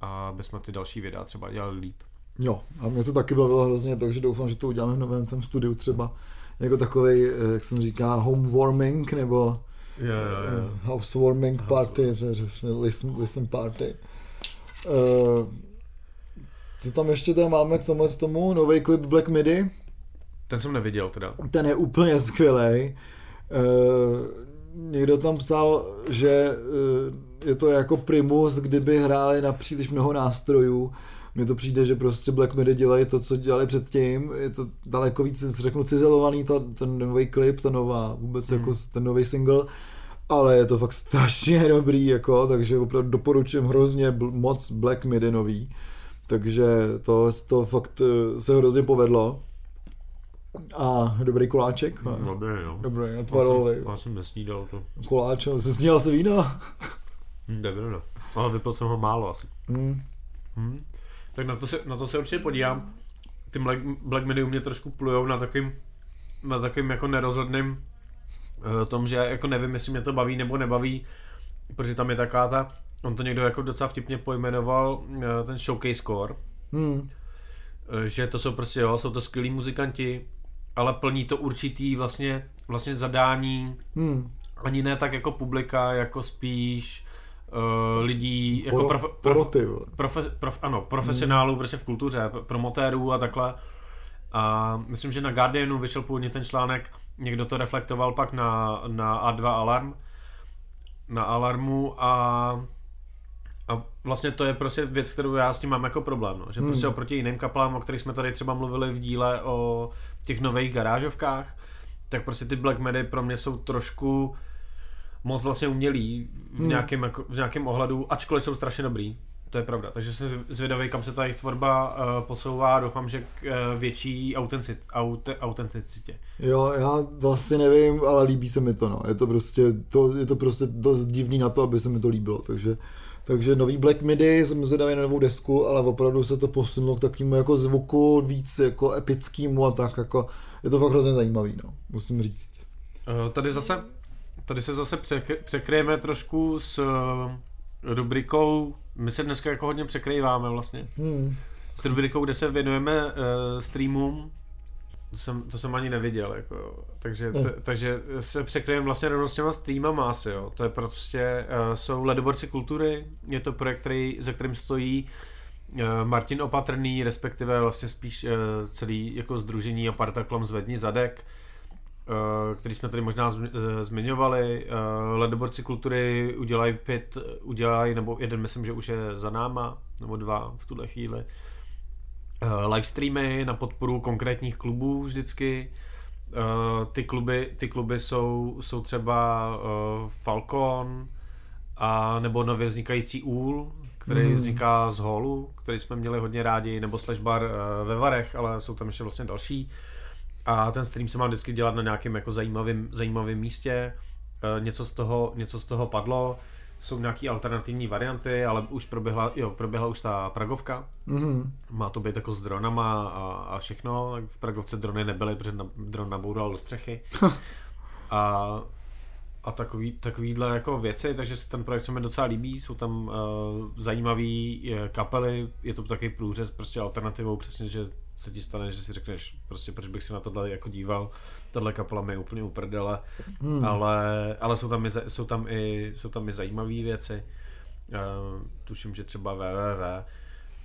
aby jsme ty další videa třeba dělali líp. Jo, a mě to taky bavilo hrozně, takže doufám, že to uděláme v novém tom studiu třeba jako takový, eh, jak jsem říká, home warming nebo yeah, yeah, yeah. housewarming party, přesně, listen, listen party. Uh, co tam ještě tam máme k tomu, tomu? Nový klip Black Midi? Ten jsem neviděl teda. Ten je úplně skvělý. Uh, někdo tam psal, že uh, je to jako primus, kdyby hráli na příliš mnoho nástrojů mně to přijde, že prostě Black Midi dělají to, co dělali předtím, je to daleko víc, řeknu, cizelovaný, ta, ten nový klip, ta nová, vůbec mm. jako ten nový single, ale je to fakt strašně dobrý, jako, takže opravdu doporučujem hrozně moc Black Midi nový, takže to, to fakt eh, se hrozně povedlo. A dobrý koláček. Mm, dobrý, jo. Dobrý, natvarový. Já jsem nesnídal to. Koláč, se snídal se víno? Hm, dobrý, no. Ale vypil jsem ho málo asi. Mm. Hmm. Tak na to se, na to se určitě podívám. Ty Black, Black Midi u mě trošku plujou na takovým, na takovým jako nerozhodným uh, tom, že jako nevím, jestli mě to baví nebo nebaví, protože tam je taková ta, on to někdo jako docela vtipně pojmenoval, uh, ten showcase score, hmm. uh, že to jsou prostě, jo, jsou to skvělí muzikanti, ale plní to určitý vlastně, vlastně zadání, hmm. ani ne tak jako publika, jako spíš uh, lidí, jako Poro, prof, prof, profe, prof, ano, profesionálů hmm. prostě v kultuře, promotérů a takhle. A myslím, že na Guardianu vyšel původně ten článek, někdo to reflektoval pak na, na A2 Alarm, na Alarmu a a vlastně to je prostě věc, kterou já s tím mám jako problém, no. že hmm. prostě oproti jiným kaplám, o kterých jsme tady třeba mluvili v díle o těch nových garážovkách, tak prostě ty Black Medy pro mě jsou trošku moc vlastně umělý v, hmm. nějakém, jako, v nějakém ohledu, ačkoliv jsou strašně dobrý. To je pravda. Takže jsem zvědavý, kam se ta jejich tvorba uh, posouvá. Doufám, že k uh, větší autenticit, aute, autenticitě. Jo, já vlastně nevím, ale líbí se mi to. No. Je to prostě, to, je to prostě dost divný na to, aby se mi to líbilo. Takže takže nový Black Midi jsem zvědavý na novou desku, ale opravdu se to posunulo k takovému jako zvuku víc jako epickému a tak jako je to fakt hrozně zajímavý, no, musím říct. Uh, tady zase, tady se zase překryjeme trošku s uh, rubrikou, my se dneska jako hodně překrýváme vlastně. Hmm. S rubrikou, kde se věnujeme uh, streamům, to jsem, to jsem ani neviděl, jako, takže, t, takže se překryjeme vlastně rovnou s těma streamama asi, jo. To je prostě, uh, jsou ledoborci kultury, je to projekt, který, za kterým stojí uh, Martin Opatrný, respektive vlastně spíš uh, celý jako združení a parta kolem Zvedni zadek, uh, který jsme tady možná zmi, uh, zmiňovali. Uh, ledoborci kultury udělají pět, udělají, nebo jeden myslím, že už je za náma, nebo dva v tuhle chvíli. Eh, livestreamy na podporu konkrétních klubů vždycky. Eh, ty kluby, ty kluby jsou, jsou třeba eh, Falcon a nebo nově vznikající Úl, který mm. vzniká z holu, který jsme měli hodně rádi, nebo Slash Bar ve Varech, ale jsou tam ještě vlastně další. A ten stream se má vždycky dělat na nějakém jako zajímavém, zajímavém místě. Něco z toho, něco z toho padlo jsou nějaké alternativní varianty, ale už proběhla, jo, proběhla už ta Pragovka. Mm-hmm. Má to být jako s dronama a, a všechno. V Pragovce drony nebyly, protože na, dron naboural do střechy. a, a takový, takovýhle jako věci, takže se ten projekt se mi docela líbí, jsou tam uh, zajímavé kapely, je to takový průřez prostě alternativou, přesně, že se ti stane, že si řekneš, prostě proč bych si na tohle jako díval, tahle kapela mi je úplně uprdele, hmm. ale, ale jsou, tam i, jsou, tam i, jsou tam i zajímavé věci, uh, tuším, že třeba www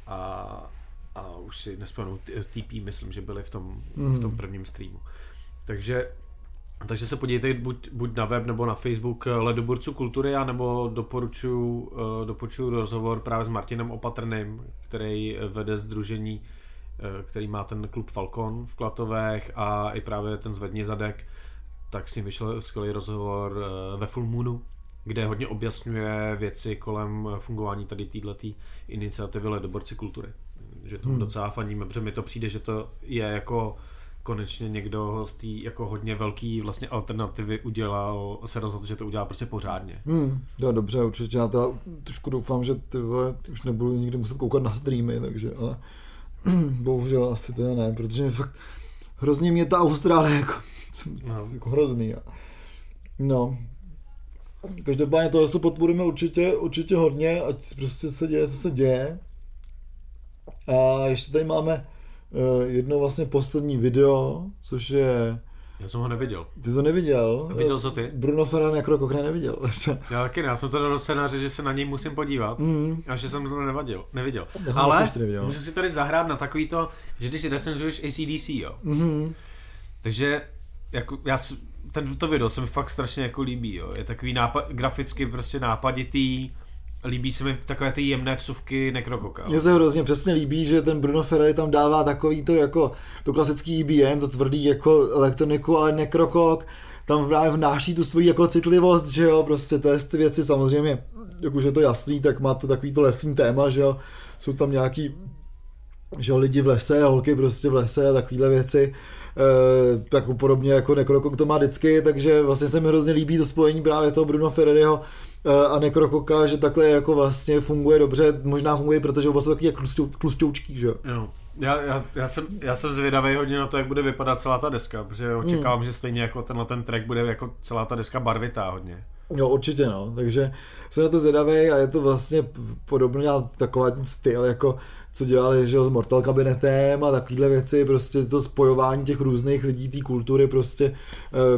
a, a už si nespomenu, TP myslím, že byli v tom, hmm. v tom hmm. prvním streamu. Takže takže se podívejte buď, buď na web nebo na Facebook Ledoborců kultury, nebo doporučuji doporučuji rozhovor právě s Martinem Opatrným, který vede združení Eh, který má ten klub Falcon v Klatovech a i právě ten Zvedni zadek, tak s ním vyšel skvělý rozhovor eh, ve Full Moonu, kde hodně objasňuje věci kolem fungování tady této iniciativy Ledoborci kultury. Že tomu hmm. docela faníme, protože mi to přijde, že to je jako konečně někdo z té jako hodně velký vlastně alternativy udělal, se rozhodl, že to udělá prostě pořádně. Hmm, jo, dobře, určitě. Já teda trošku doufám, že ty vole, už nebudu nikdy muset koukat na streamy, takže ale Bohužel asi to ne, protože fakt hrozně mě ta Austrálie jako, no. jako hrozný. No. Každopádně tohle to podporujeme určitě, určitě hodně, ať prostě se děje, co se děje. A ještě tady máme uh, jedno vlastně poslední video, což je já jsem ho neviděl. Ty jsi ho neviděl? Viděl jsi ty? Bruno Ferran jako Kochne neviděl. já taky ne, já jsem to dal do scénáře, že se na něj musím podívat mm. a že jsem to nevadil, neviděl. Já Ale neviděl. můžu si tady zahrát na takový to, že když si recenzuješ ACDC, jo. Mm-hmm. Takže jako, já, ten, to video se mi fakt strašně jako líbí, jo. Je takový nápad, graficky prostě nápaditý, líbí se mi takové ty jemné vsuvky nekrokoka. Mně se hrozně přesně líbí, že ten Bruno Ferrari tam dává takový to jako to klasický IBM, to tvrdý jako elektroniku, ale nekrokok, tam právě vnáší tu svoji jako citlivost, že jo, prostě to ty věci samozřejmě, jak už je to jasný, tak má to takový to lesní téma, že jo, jsou tam nějaký že jo, lidi v lese, holky prostě v lese a takovéhle věci, e, jako podobně jako nekrokok to má vždycky, takže vlastně se mi hrozně líbí to spojení právě toho Bruno Ferrariho Eh, a nekrokoka, že takhle jako vlastně funguje dobře, možná funguje, protože oba jsou taky tlusťoučký, že jo. Já, já, já, jsem, já jsem zvědavý hodně na to, jak bude vypadat celá ta deska, protože očekávám, hmm. že stejně jako tenhle ten track bude jako celá ta deska barvitá hodně. Jo, určitě no, takže jsem na to zvědavý a je to vlastně podobně takový styl, jako co dělali že, s Mortal Kabinetem a takovéhle věci, prostě to spojování těch různých lidí, té kultury prostě e,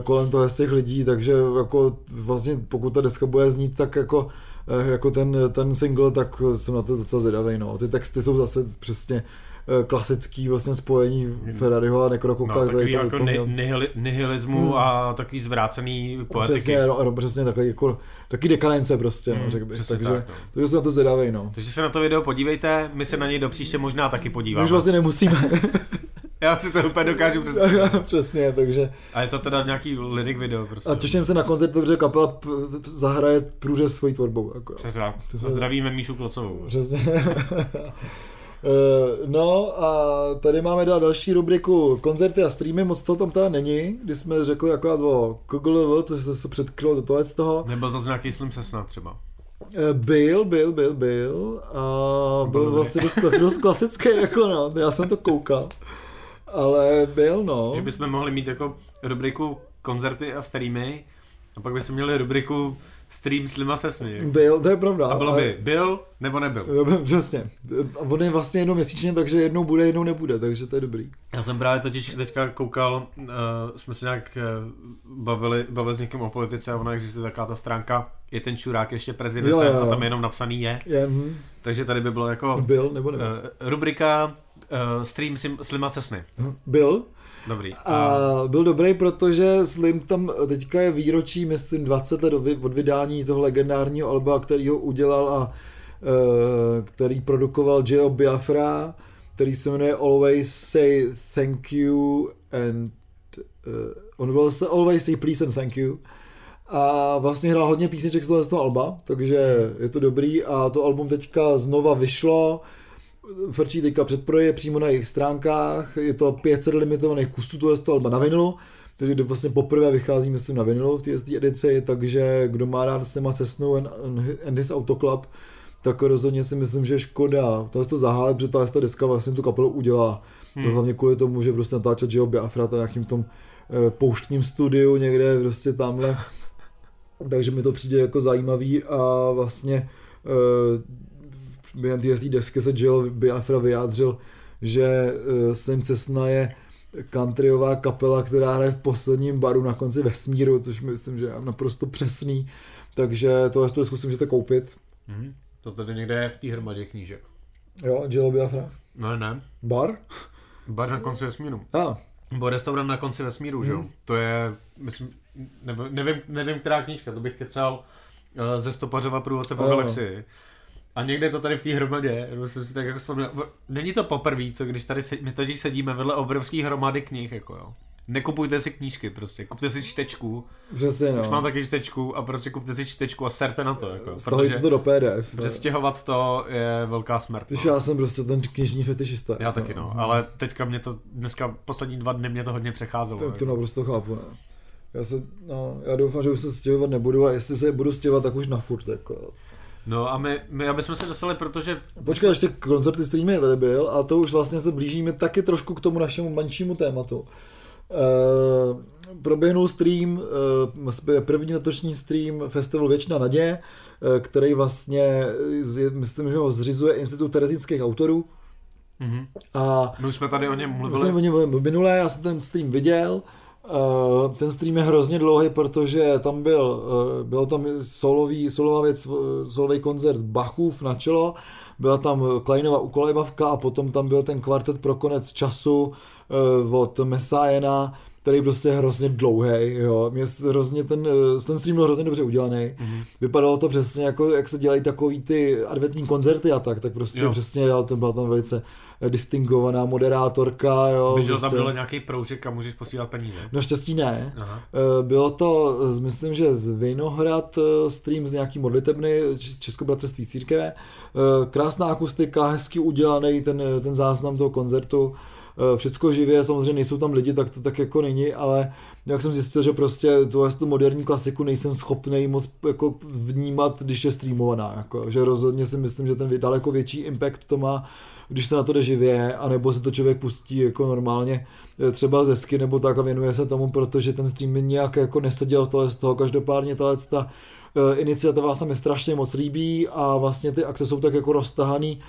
kolem toho z těch lidí, takže jako vlastně pokud ta deska bude znít tak jako e, jako ten, ten single, tak jsem na to docela zvědavý, no. Ty texty jsou zase přesně eh, klasický vlastně spojení Ferrariho a Nekrokoka. No, takový jako ni- nihili- nihilismu hmm. a takový zvrácený poetiky. Přesně, no, no, přesně takový, jako, taky dekadence prostě, no, Hmm, řekl bych. Takže, tak, no. takže se na to zvědavej, no. Takže se na to video podívejte, my se na něj do příště možná taky My podíváme. už vlastně nemusíme. Já si to úplně dokážu představit. přesně, takže. A je to teda nějaký lyric video prostě. A těším se na koncert, protože kapela p- zahraje průřez svojí tvorbou. Jako. Přesně se- Zdravíme Míšu Klocovou. Přesně. Eh, No a tady máme dál další rubriku koncerty a streamy, moc toho tam teda není, když jsme řekli akorát o KGLV, to se předkrylo do tohle z toho. Nebo zase nějaký slim se snad třeba. Eh, Byl, byl, byl, byl a byl dobrý. vlastně dost, dost klasický, jako no, já jsem to koukal. Ale byl, no. Že bychom mohli mít jako rubriku koncerty a streamy a pak bychom měli rubriku stream Slima Sesny. Byl, to je pravda. A bylo ale- by byl nebo nebyl. Jo, Přesně. A on je vlastně jenom měsíčně, takže jednou bude, jednou nebude, takže to je dobrý. Já jsem právě totiž teďka koukal, uh, jsme se nějak uh, bavili, bavili s někým o politice a ona existuje taková ta stránka, je ten čurák ještě prezidentem Jo, jo, jo. a tam je jenom napsaný je. Je, hm, Takže tady by bylo jako byl nebo nebyl? uh, rubrika uh, stream Sim, Slima Sesny. Byl. Dobrý. A byl dobrý, protože Slim tam teďka je výročí, myslím, 20 let od vy- od vydání toho legendárního alba, který ho udělal a eh, který produkoval Gio Biafra, který se jmenuje Always Say Thank You and uh, on byl se Always Say Please and Thank You a vlastně hrál hodně písniček z toho, z toho alba, takže je to dobrý a to album teďka znova vyšlo, frčí teďka předproje přímo na jejich stránkách, je to 500 limitovaných kusů toho z toho alba na vinilu, takže to vlastně poprvé vychází, myslím, na vinilu v té edici, takže kdo má rád s těma Cessnou and, and his Autoclub, tak rozhodně si myslím, že je škoda to to zahálit, protože ta ta deska vlastně tu kapelu udělá. Hmm. To hlavně kvůli tomu, že prostě natáčet Joe Biafra to nějakým tom eh, pouštním studiu někde prostě tamhle. Takže mi to přijde jako zajímavý a vlastně eh, během té desky se Joe Biafra vyjádřil, že eh, Slim Cessna je countryová kapela, která hraje v posledním baru na konci vesmíru, což myslím, že je naprosto přesný. Takže tohle to zkusím, můžete koupit. Mhm. To tady někde je v té hromadě knížek. Jo, Joe Biafra. No ne, Bar? bar na konci vesmíru. A, Nebo restaurant na konci vesmíru, že jo? Hmm. To je, myslím, nebo, nevím, nevím, která knížka, to bych kecal uh, ze Stopařova průvodce po galaxii. A někde to tady v té hromadě, jenom jsem si tak jako vzpomněl. Není to poprvé, co když tady se, my totiž sedíme vedle obrovský hromady knih, jako jo. Nekupujte si knížky prostě, kupte si čtečku, přesně no. už mám taky čtečku a prostě kupte si čtečku a serte na to, jako. Protože to do PDF. přestěhovat to je velká smrt. Když No. já jsem prostě ten knižní fetišista. Já taky no, ale teďka mě to, dneska poslední dva dny mě to hodně přecházelo. To, jako. to naprosto chápu, ne. Já, se, no, já doufám, že už se stěhovat nebudu a jestli se budu stěhovat, tak už na furt. Jako. No a my, my aby jsme se dostali, protože Počkej, ještě koncerty streamy tady byl a to už vlastně se blížíme taky trošku k tomu našemu menšímu tématu. Uh, proběhnul stream, uh, první letošní stream festivalu Věčná naděje, uh, který vlastně, z- myslím, že ho zřizuje Institut terezínských autorů. mhm. A my už jsme tady o něm my mluvili. jsme o něm mluvili minule, já jsem ten stream viděl. Uh, ten stream je hrozně dlouhý, protože tam byl, uh, byl tam solový, solová věc, uh, solový koncert Bachův na čelo, byla tam Kleinova ukolejbavka a potom tam byl ten kvartet pro konec času od Messiahena, který prostě je hrozně dlouhý, jo. Mě hrozně ten, eh, ten stream byl hrozně dobře udělaný. Mm-hmm. Vypadalo to přesně jako, jak se dělají takový ty adventní koncerty a tak, tak prostě Jo. přesně dělal, to byla tam velice distingovaná moderátorka, jo. Tam prostě. dole nějaký proužek a můžeš posílat peníze. Naštěstí ne. Aha. Eh, Bylo to, myslím, že z Vinohrad eh, stream z nějaký modlitebny Českobratrství církve. Krásná akustika, hezky udělaný ten, ten záznam toho koncertu. Eh, Všecko živě, samozřejmě nejsou tam lidi, tak to tak jako není, ale jak jsem zjistil, že prostě tu, tu moderní klasiku nejsem schopný moc jako vnímat, když je streamovaná. Jako, že rozhodně si myslím, že ten daleko větší impact to má, když se na to jde živě, anebo se to člověk pustí jako normálně eh, třeba ze sky nebo tak a věnuje se tomu, protože ten stream nějak jako neseděl tohle z toho. Každopádně tahle ta eh, iniciativa se mi strašně moc líbí a vlastně ty akce jsou tak jako roztahaný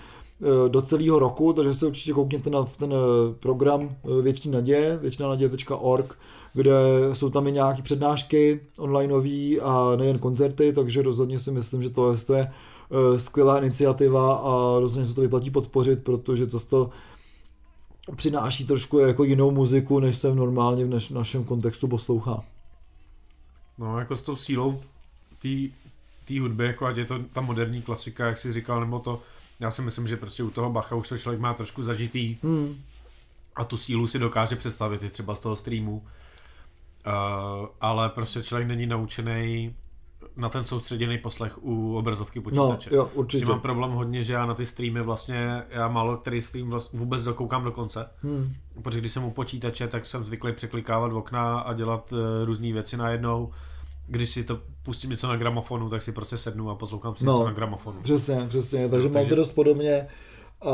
do celého roku, takže se určitě koukněte na ten eh, program eh, Věčný naděje, věčnánaděje.org, kde jsou tam i nějaké přednášky onlineové a nejen koncerty, takže rozhodně si myslím, že tohle je eh, skvělá iniciativa a rozhodně se to vyplatí podpořit, protože to, to přináší trošku jako jinou muziku, než se normálně v naš, našem kontextu poslouchá. No, jako s tou sílou té hudby, jako ať je to ta moderní klasika, jak jsi říkal, nebo to, já si myslím, že prostě u toho Bacha už to člověk má trošku zažitý Hmm. a tu sílu si dokáže představit i třeba z toho streamu. Uh, ale prostě člověk není naučený na ten soustředěný poslech u obrazovky No, počítače. jo, S určitě. tím mám problém hodně, že já na ty streamy vlastně, já málo který stream vlastně vůbec dokoukám do konce. Hmm. Protože když jsem u počítače, tak jsem zvyklý překlikávat okna a dělat uh, různé věci najednou. Když si to pustím něco na gramofonu, tak si prostě sednu a poslouchám si No. něco na gramofonu. Přesně, přesně, takže No, mám to dost podobně. A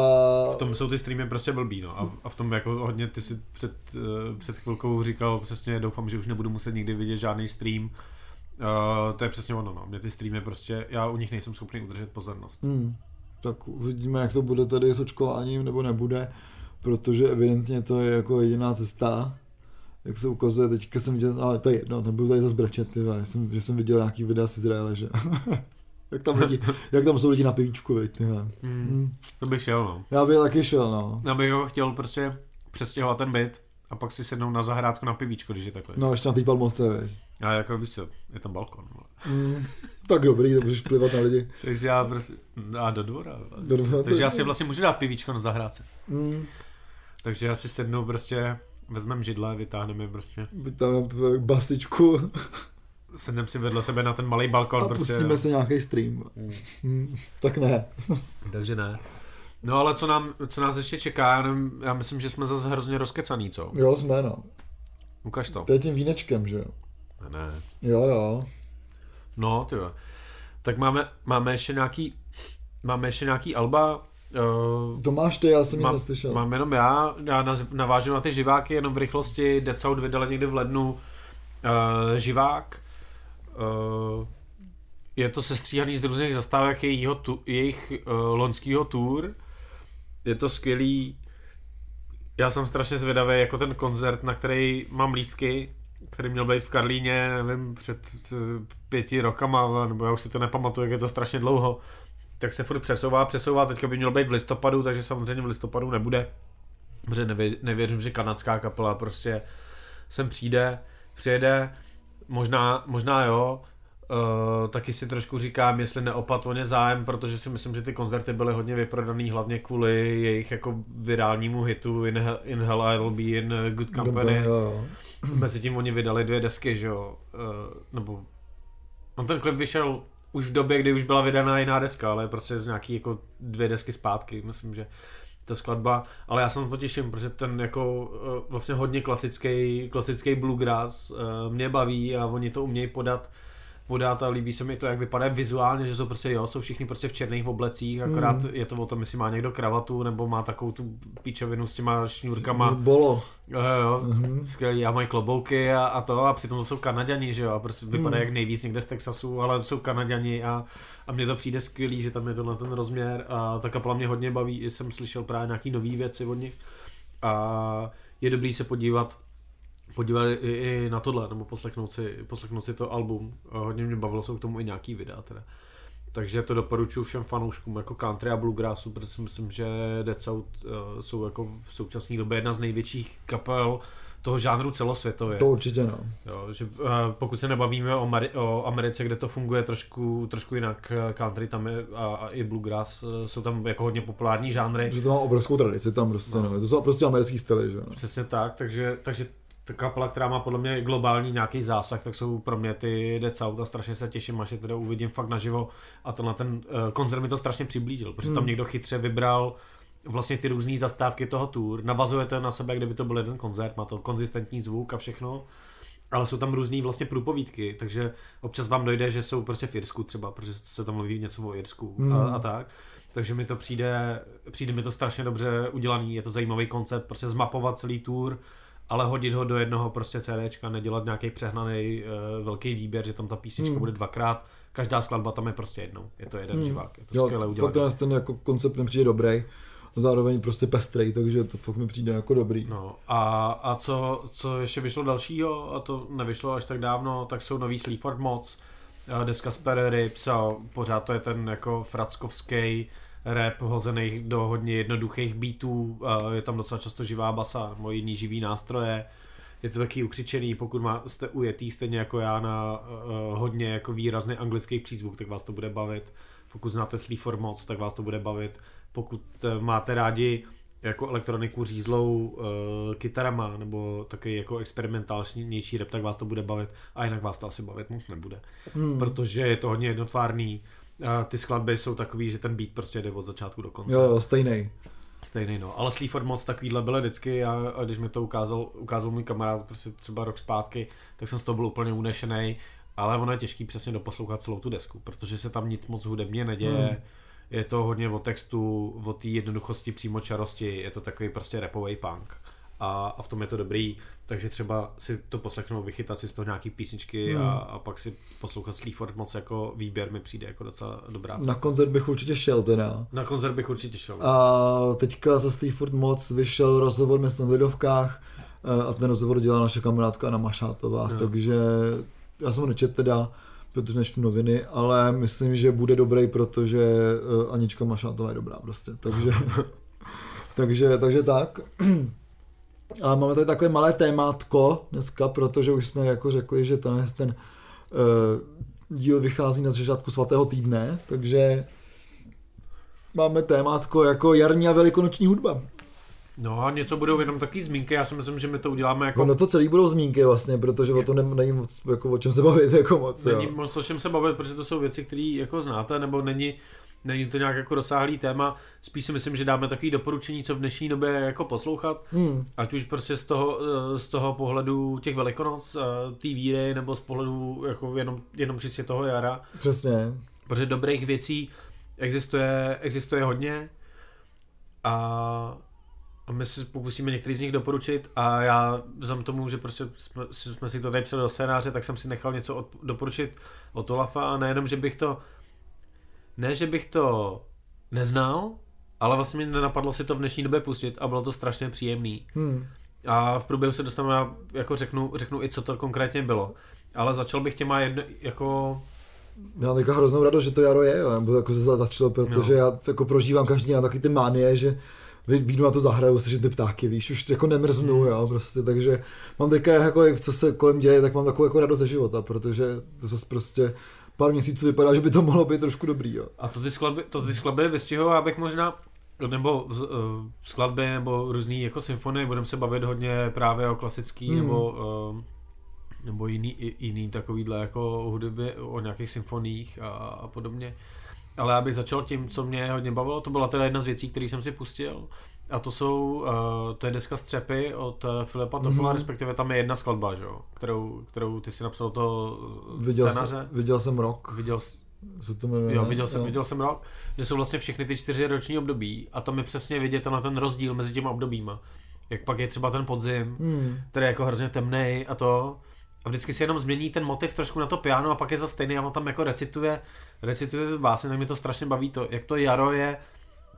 V tom jsou ty streamy prostě blbý, no. A, a v tom jako hodně ty si před, uh, před chvilkou říkal přesně, doufám, že už nebudu muset nikdy vidět žádný stream. Uh, to je přesně ono, no. Mě ty streamy prostě, já u nich nejsem schopný udržet pozornost. Hmm. Tak uvidíme, jak to bude tady s očkováním, nebo nebude, protože evidentně to je jako jediná cesta. Jak se ukazuje, teďka jsem viděl, ale to je jedno, nebudu tady zase brečet, ty vole, jsem, že jsem viděl nějaký videa z Izraele, že jak, tam lidi, jak tam jsou lidi na pivíčku, veď, ty. Hmm. Hmm. To bych šel, no. Já bych taky šel, no. Já bych ho chtěl prostě přestěhovat ten byt a pak si sednout na zahrádku na pivíčko, když je takhle. No, ještě na té palmovce, veď. A jako víš co, je tam balkon. vole. Hmm. Tak dobrý, to můžeš plivat na lidi. Takže já prostě, a do dvora. Do dvora, Takže to- já si vlastně můžu dát pivíčko na zahrádce. Hmm. Takže já si sednu prostě, vezmeme židle, vytáhneme prostě, Tam basičku sedneme si vedle sebe na ten malý balkon a prostě. pustíme si nějaký stream. Mm. Tak ne. Takže ne. No ale co, nám, co nás ještě čeká, já, nevím, já myslím, že jsme zase hrozně rozkecaný, co? Jo, jsme, no. Ukaž to. To je tím vínečkem, že jo. Ne, ne. Jo, jo. No, ty jo. Tak máme, máme ještě nějaký, máme ještě nějaký alba, uh, To máš ty, já jsem nic Mám- neslyšel. Mám jenom já, já navážu na ty živáky jenom v rychlosti. Dead Sound vydali někdy v lednu uh, živák. Uh, je to sestříhaný z různých zastávek jejího tu, jejich uh, loňského tour. Je to skvělý. Já jsem strašně zvědavý, jako ten koncert, na který mám lístky, který měl být v Karlíně, nevím, před eh, pěti rokama, nebo já už si to nepamatuju, jak je to strašně dlouho tak se furt přesouvá, přesouvá, teďka by měl být v listopadu, takže samozřejmě v listopadu nebude, protože nevě, nevěřím, že kanadská kapela prostě sem přijde, přijede, možná, možná jo, Uh, taky si trošku říkám, jestli neopatvoně zájem, protože si myslím, že ty koncerty byly hodně vyprodaný hlavně kvůli jejich jako virálnímu hitu In, Hell- in Hell I'll Be in Good Company. Jo, jo. Mezi tím oni vydali dvě desky, že jo, uh, nebo no ten klip vyšel už v době, kdy už byla vydaná jiná deska, ale prostě z nějaký jako dvě desky zpátky, myslím, že ta skladba, ale já se na to těším, protože ten jako eh, vlastně hodně klasický, klasický bluegrass eh, mě baví a oni to umějí podat podat a líbí se mi to, jak vypadá vizuálně, že jsou prostě jo, jsou všichni prostě v černých oblecích, akorát Mm. je to o tom, jestli má někdo kravatu nebo má takovou tu píčovinu s těma šňůrkama. Bolo. Jo, jo, Mhm. skvělý a mají klobouky a, a to a přitom to jsou Kanaďani, že jo, a prostě vypadají Hmm. jak nejvíc někde z Texasu, ale jsou Kanaďani a, a mně to přijde skvělý, že tam je to na ten rozměr a ta kapela mě hodně baví, jsem slyšel právě nějaký nový věci od nich a je dobrý se podívat podívat i, i na tohle, nebo poslechnout si, poslechnout si to album. A hodně mě bavilo, jsou k tomu i nějaký videa teda. Takže to doporučuji všem fanouškům jako country a bluegrassu, protože si myslím, že Dead South uh, jsou jako v současné době jedna z největších kapel toho žánru celosvětově. To určitě no. Jo, že, uh, pokud se nebavíme o, Mari- o Americe, kde to funguje trošku, trošku jinak, eh, country tam je a, a i bluegrass eh, jsou tam jako hodně populární žánry. Že to má obrovskou tradici tam prostě, no. To jsou prostě americký styly, že jo. Přesně tak, takže, takže ta kapela, která má podle mě globální nějaký zásah, tak jsou pro mě ty Dead South a strašně se těším, až je teda uvidím fakt naživo a to na ten uh, koncert mi to strašně přiblížil, protože tam Hmm. někdo chytře vybral vlastně ty různé zastávky toho tour, navazuje to na sebe, kdyby to byl jeden koncert, má to konzistentní zvuk a všechno, ale jsou tam různé vlastně průpovídky, takže občas vám dojde, že jsou prostě v Irsku třeba, protože se tam mluví něco o Irsku Hmm. a, a tak. Takže mi to přijde, přijde mi to strašně dobře udělaný, je to zajímavý koncept, prostě zmapovat celý tour, ale hodit ho do jednoho prostě CDčka, nedělat nějaký přehnaný uh, velký výběr, že tam ta písnička Hmm. bude dvakrát, každá skladba tam je prostě jednou, je to jeden Hmm. živák, je to Jo, skvěle fakt udělané. ten, ten jako koncept mi přijde dobrý. Zároveň prostě pestrej, takže to fakt mi přijde jako dobrý. No a, a co, co ještě vyšlo dalšího, a to nevyšlo až tak dávno, tak jsou nový Sleaford Mods, eh, deska z a pořád to je ten jako frackovský rap hozený do hodně jednoduchých beatů, je tam docela často živá basa nebo jiný živý nástroje. Je to taky ukřičený, pokud má, jste ujetý stejně jako já na uh, hodně jako výrazný anglický přízvuk, tak vás to bude bavit. Pokud znáte Sleaford moc, tak vás to bude bavit. Pokud uh, máte rádi jako elektroniku řízlou uh, kytarama nebo taky jako experimentálnější rap, tak vás to bude bavit a jinak vás to asi bavit moc nebude. Hmm. Protože je to hodně jednotvárný. A ty skladby jsou takový, že ten beat prostě jde od začátku do konce. Jo, jo, stejný. Stejný, no. Ale Sleaford moc takovýhle byly vždycky a, a když mi to ukázal, ukázal můj kamarád prostě třeba rok zpátky, tak jsem z toho byl úplně unešený. Ale ono je těžký přesně doposlouchat celou tu desku, protože se tam nic moc hudebně neděje. Hmm je to hodně o textu, o té jednoduchosti, přímočarosti, je to takový prostě repový punk. A, a v tom je to dobrý, takže třeba si to poslechnout, vychytat si z toho nějaký písničky hmm. a, a pak si poslouchat Sleaford moc jako výběr mi přijde jako docela dobrá cesta. Na koncert bych určitě šel teda. Na koncert bych určitě šel. A teďka za Sleaford moc vyšel rozhovor na Lidovkách a ten rozhovor dělala naše kamarádka Anna Mašátová, no. takže já jsem ho nečet teda, protože v noviny, ale myslím, že bude dobrý, protože uh, Anička Mašátová je dobrá prostě, takže, takže, takže tak. A máme tady takové malé témátko dneska, protože už jsme jako řekli, že ten, ten uh, díl vychází na začátku svatého týdne, takže máme témátko jako jarní a velikonoční hudba. No a něco budou jenom taky zmínky, já si myslím, že my to uděláme jako... No, no to celý budou zmínky vlastně, protože o tom není moc, jako o čem se bavit jako moc. Není jo. moc o čem se bavit, protože to jsou věci, které jako znáte, nebo není, není to nějak jako rozsáhlý téma, spíš si myslím, že dáme takový doporučení, co v dnešní době jako poslouchat, hmm. ať už prostě z toho, eh, z toho pohledu těch velikonoc, eh, té víry, nebo z pohledu jako jenom, jenom čistě toho jara. Přesně. Protože dobrých věcí existuje, existuje hodně a a my si pokusíme některý z nich doporučit a já vzhledem tomu, že prostě jsme, jsme si to tady psali do scénáře, tak jsem si nechal něco od, doporučit od Olafa a nejenom, že bych to ne, že bych to neznal, ale vlastně mi nenapadlo si to v dnešní době pustit a bylo to strašně příjemný. Hmm. A v průběhu se dostaneme, jako řeknu, řeknu i co to konkrétně bylo. Ale začal bych těma jedno, jako já mám hroznou radost, že to jaro je, jo. Nebo jako se zatačilo, protože no. já jako prožívám každý na taky ty mánie, že vyjdu na to zahraju se, že ty ptáky, víš, už jako nemrznu, hmm. jo, prostě, takže mám teďka jako, co se kolem děje, tak mám takovou jako radost ze života, protože to zase prostě pár měsíců vypadá, že by to mohlo být trošku dobrý, jo. A to ty skladby, to ty skladby vystihují, abych možná nebo uh, skladby nebo různý jako symfonie, budeme se bavit hodně právě o klasický hmm. nebo uh, nebo jiný, jiný takovýhle jako hudby o nějakých symfoních a, a podobně. Ale já bych začal tím, co mě hodně bavilo, to byla teda jedna z věcí, které jsem si pustil. A to jsou, uh, to je deska Střepy od uh, Filipa Topola, mm-hmm. respektive tam je jedna skladba, že jo, kterou, kterou ty si napsal to viděl scénáře. Jsem, viděl jsem rok. Viděl se to jmenuje, jo, viděl jsem, jo. viděl jsem rok, kde jsou vlastně všechny ty čtyři roční období a tam je přesně vidět na ten rozdíl mezi těmi obdobíma. Jak pak je třeba ten podzim, mm. který je jako hrozně temný a to, a vždycky si jenom změní ten motiv trošku na to piano a pak je za stejný a on tam jako recituje, recituje básně, tak mě to strašně baví to, jak to jaro je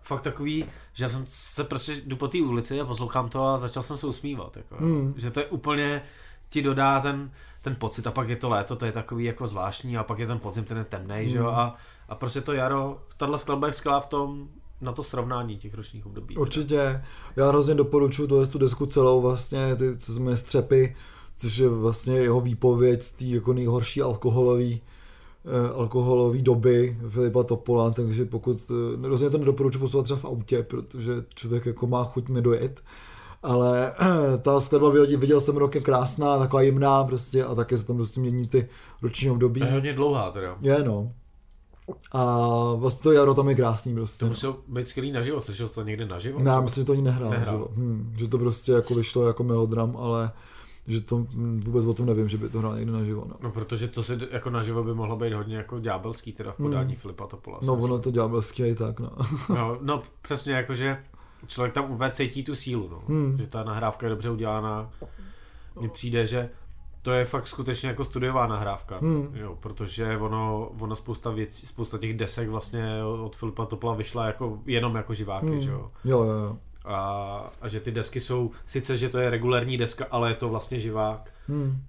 fakt takový, že já jsem se prostě jdu po té ulici a poslouchám to a začal jsem se usmívat, jako, mm. že to je úplně, ti dodá ten, ten pocit a pak je to léto, to je takový jako zvláštní a pak je ten podzim, ten je temnej, mm. že jo, hmm. a, a prostě to jaro, tahle skladba je skvělá v tom, na to srovnání těch ročních období. Určitě, já hrozně doporučuji tu desku celou vlastně, ty, co jsme střepy, což je vlastně jeho výpověď z té jako nejhorší alkoholový, eh, alkoholový doby Filipa Topola, takže pokud, eh, rozhodně to nedoporučuji poslouchat třeba v autě, protože člověk jako má chuť nedojet, ale ta skladba viděl, jsem rokem krásná, taková jemná prostě a také se tam dosti mění ty roční období. Je hodně dlouhá teda. Je no. A vlastně to jaro tam je krásný prostě. To musel být skvělý naživo, slyšel jsi to někde naživo? Ne, myslím, že to ani nehrál, nehrál. Hm, že to prostě jako vyšlo jako melodram, ale že to vůbec o tom nevím, že by to hrál někdy naživo. No. no protože to si jako naživo by mohlo být hodně jako ďábelský teda v podání hmm. Filipa Topola. No ono to ďábelský i tak, no. no. No přesně jako, že člověk tam úplně cítí tu sílu, no. Hmm. Že ta nahrávka je dobře udělaná. Mně přijde, že to je fakt skutečně jako studiová nahrávka, hmm. jo, protože ono, ono spousta věcí, spousta těch desek vlastně od Filipa Topola vyšla jako, jenom jako živáky, hmm. že jo. Jo, jo, jo a, a že ty desky jsou, sice, že to je regulární deska, ale je to vlastně živák. Hmm.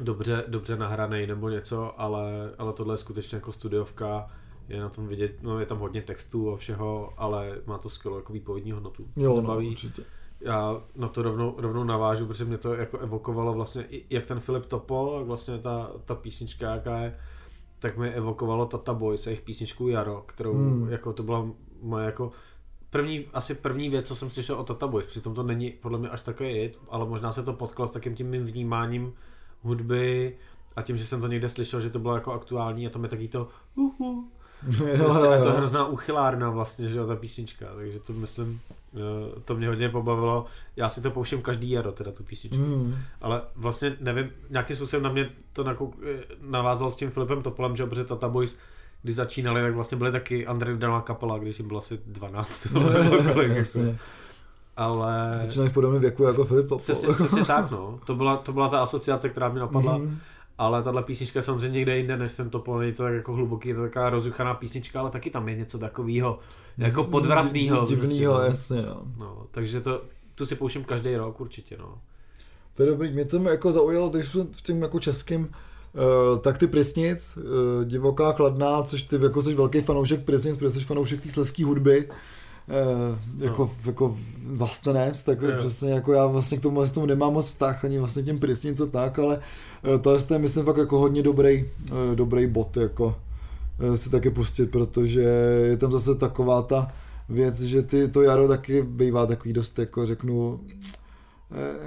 Dobře, dobře nahraný nebo něco, ale, ale tohle je skutečně jako studiovka. Je na tom vidět, no je tam hodně textů a všeho, ale má to skvělou jako výpovědní hodnotu. Jo, no, baví. určitě. Já na to rovnou, rovnou navážu, protože mě to jako evokovalo vlastně, i- jak ten Filip Topol, jak vlastně ta, ta písnička, jaká je, tak mi evokovalo Tata Boys a jejich písničku Jaro, kterou Hmm. jako to byla moje jako první, asi první věc, co jsem slyšel o Tata Boys, přitom to není podle mě až takový hit, ale možná se to potkalo s takým tím mým vnímáním hudby a tím, že jsem to někde slyšel, že to bylo jako aktuální a tam je taky to uhu, Jo, Prostě jo, je to hrozná uchylárna vlastně, že jo, ta písnička, takže to myslím, eh, to mě hodně pobavilo. Já si to pouštím každý jaro, teda tu písničku. Mm. Ale vlastně nevím, nějakým způsobem na mě to eh, navázal s tím Filipem Topolem, že jo, protože Tata Boys, když začínali, tak vlastně byly taky undergroundová kapela, když jim bylo asi 12 nebo kolik, jako. Ale Začínáš v podobném věku jako Filip Topol. přesně, přesně tak, no. To byla, to byla ta asociace, která mě napadla. Mhm. Ale tahle písnička je samozřejmě někde jinde než ten Topol, není to tak jako hluboký, je to taková rozjuchaná písnička, ale taky tam je něco takového jako podvratného. Prostě, no. jasně, no. no. takže to, tu si pouštím každý rok určitě, no. To je dobrý. Mě to mě jako zaujalo, když jsme v tom jako českým, uh, tak ty Prisnic, uh, divoká, chladná, což ty jako jsi velký fanoušek Prisnic, protože jsi fanoušek té sleské hudby, uh, jako, no. jako vlastenec, tak Jo. přesně jako já vlastně k tomu, k tomu nemám moc vztah, ani vlastně k těm Prisnic a tak, ale to je, myslím, fakt jako hodně dobrý, dobrý bod, jako uh, si taky pustit, protože je tam zase taková ta věc, že ty, to jaro taky bývá takový dost, jako řeknu, eh,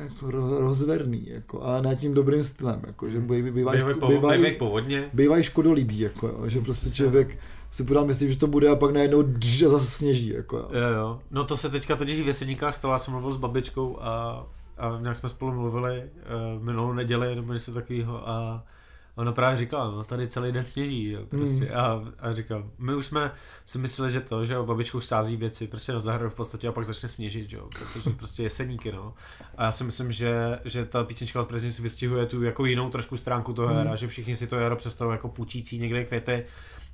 jako ro- rozverný, jako, a ne tím dobrým stylem, jako, že bývají, bývají, Bývají po, bývají, bývají povodně. bývají škodolíbí, jako, jo, že prostě člověk si podá myslí, že to bude a pak najednou drž a zase sněží, jako, jo. Jo, jo. No to se teďka totiž v Jeseníkách stalo, já jsem mluvil s babičkou a, a nějak jsme spolu mluvili uh, minulou neděli nebo něco takového a ona právě říkala, no tady celý den sněží, že jo, prostě. Hmm. A, a říkal, my už jsme si mysleli, že to, že jo, babička už sází věci prostě na zahradu v podstatě a pak začne sněžit, že jo, protože prostě jeseníky, no. A já si myslím, že, že ta písnička od Prezident si vystihuje tu jako jinou trošku stránku toho Hmm. jara, že všichni si to jaro představují jako pučící někde květy,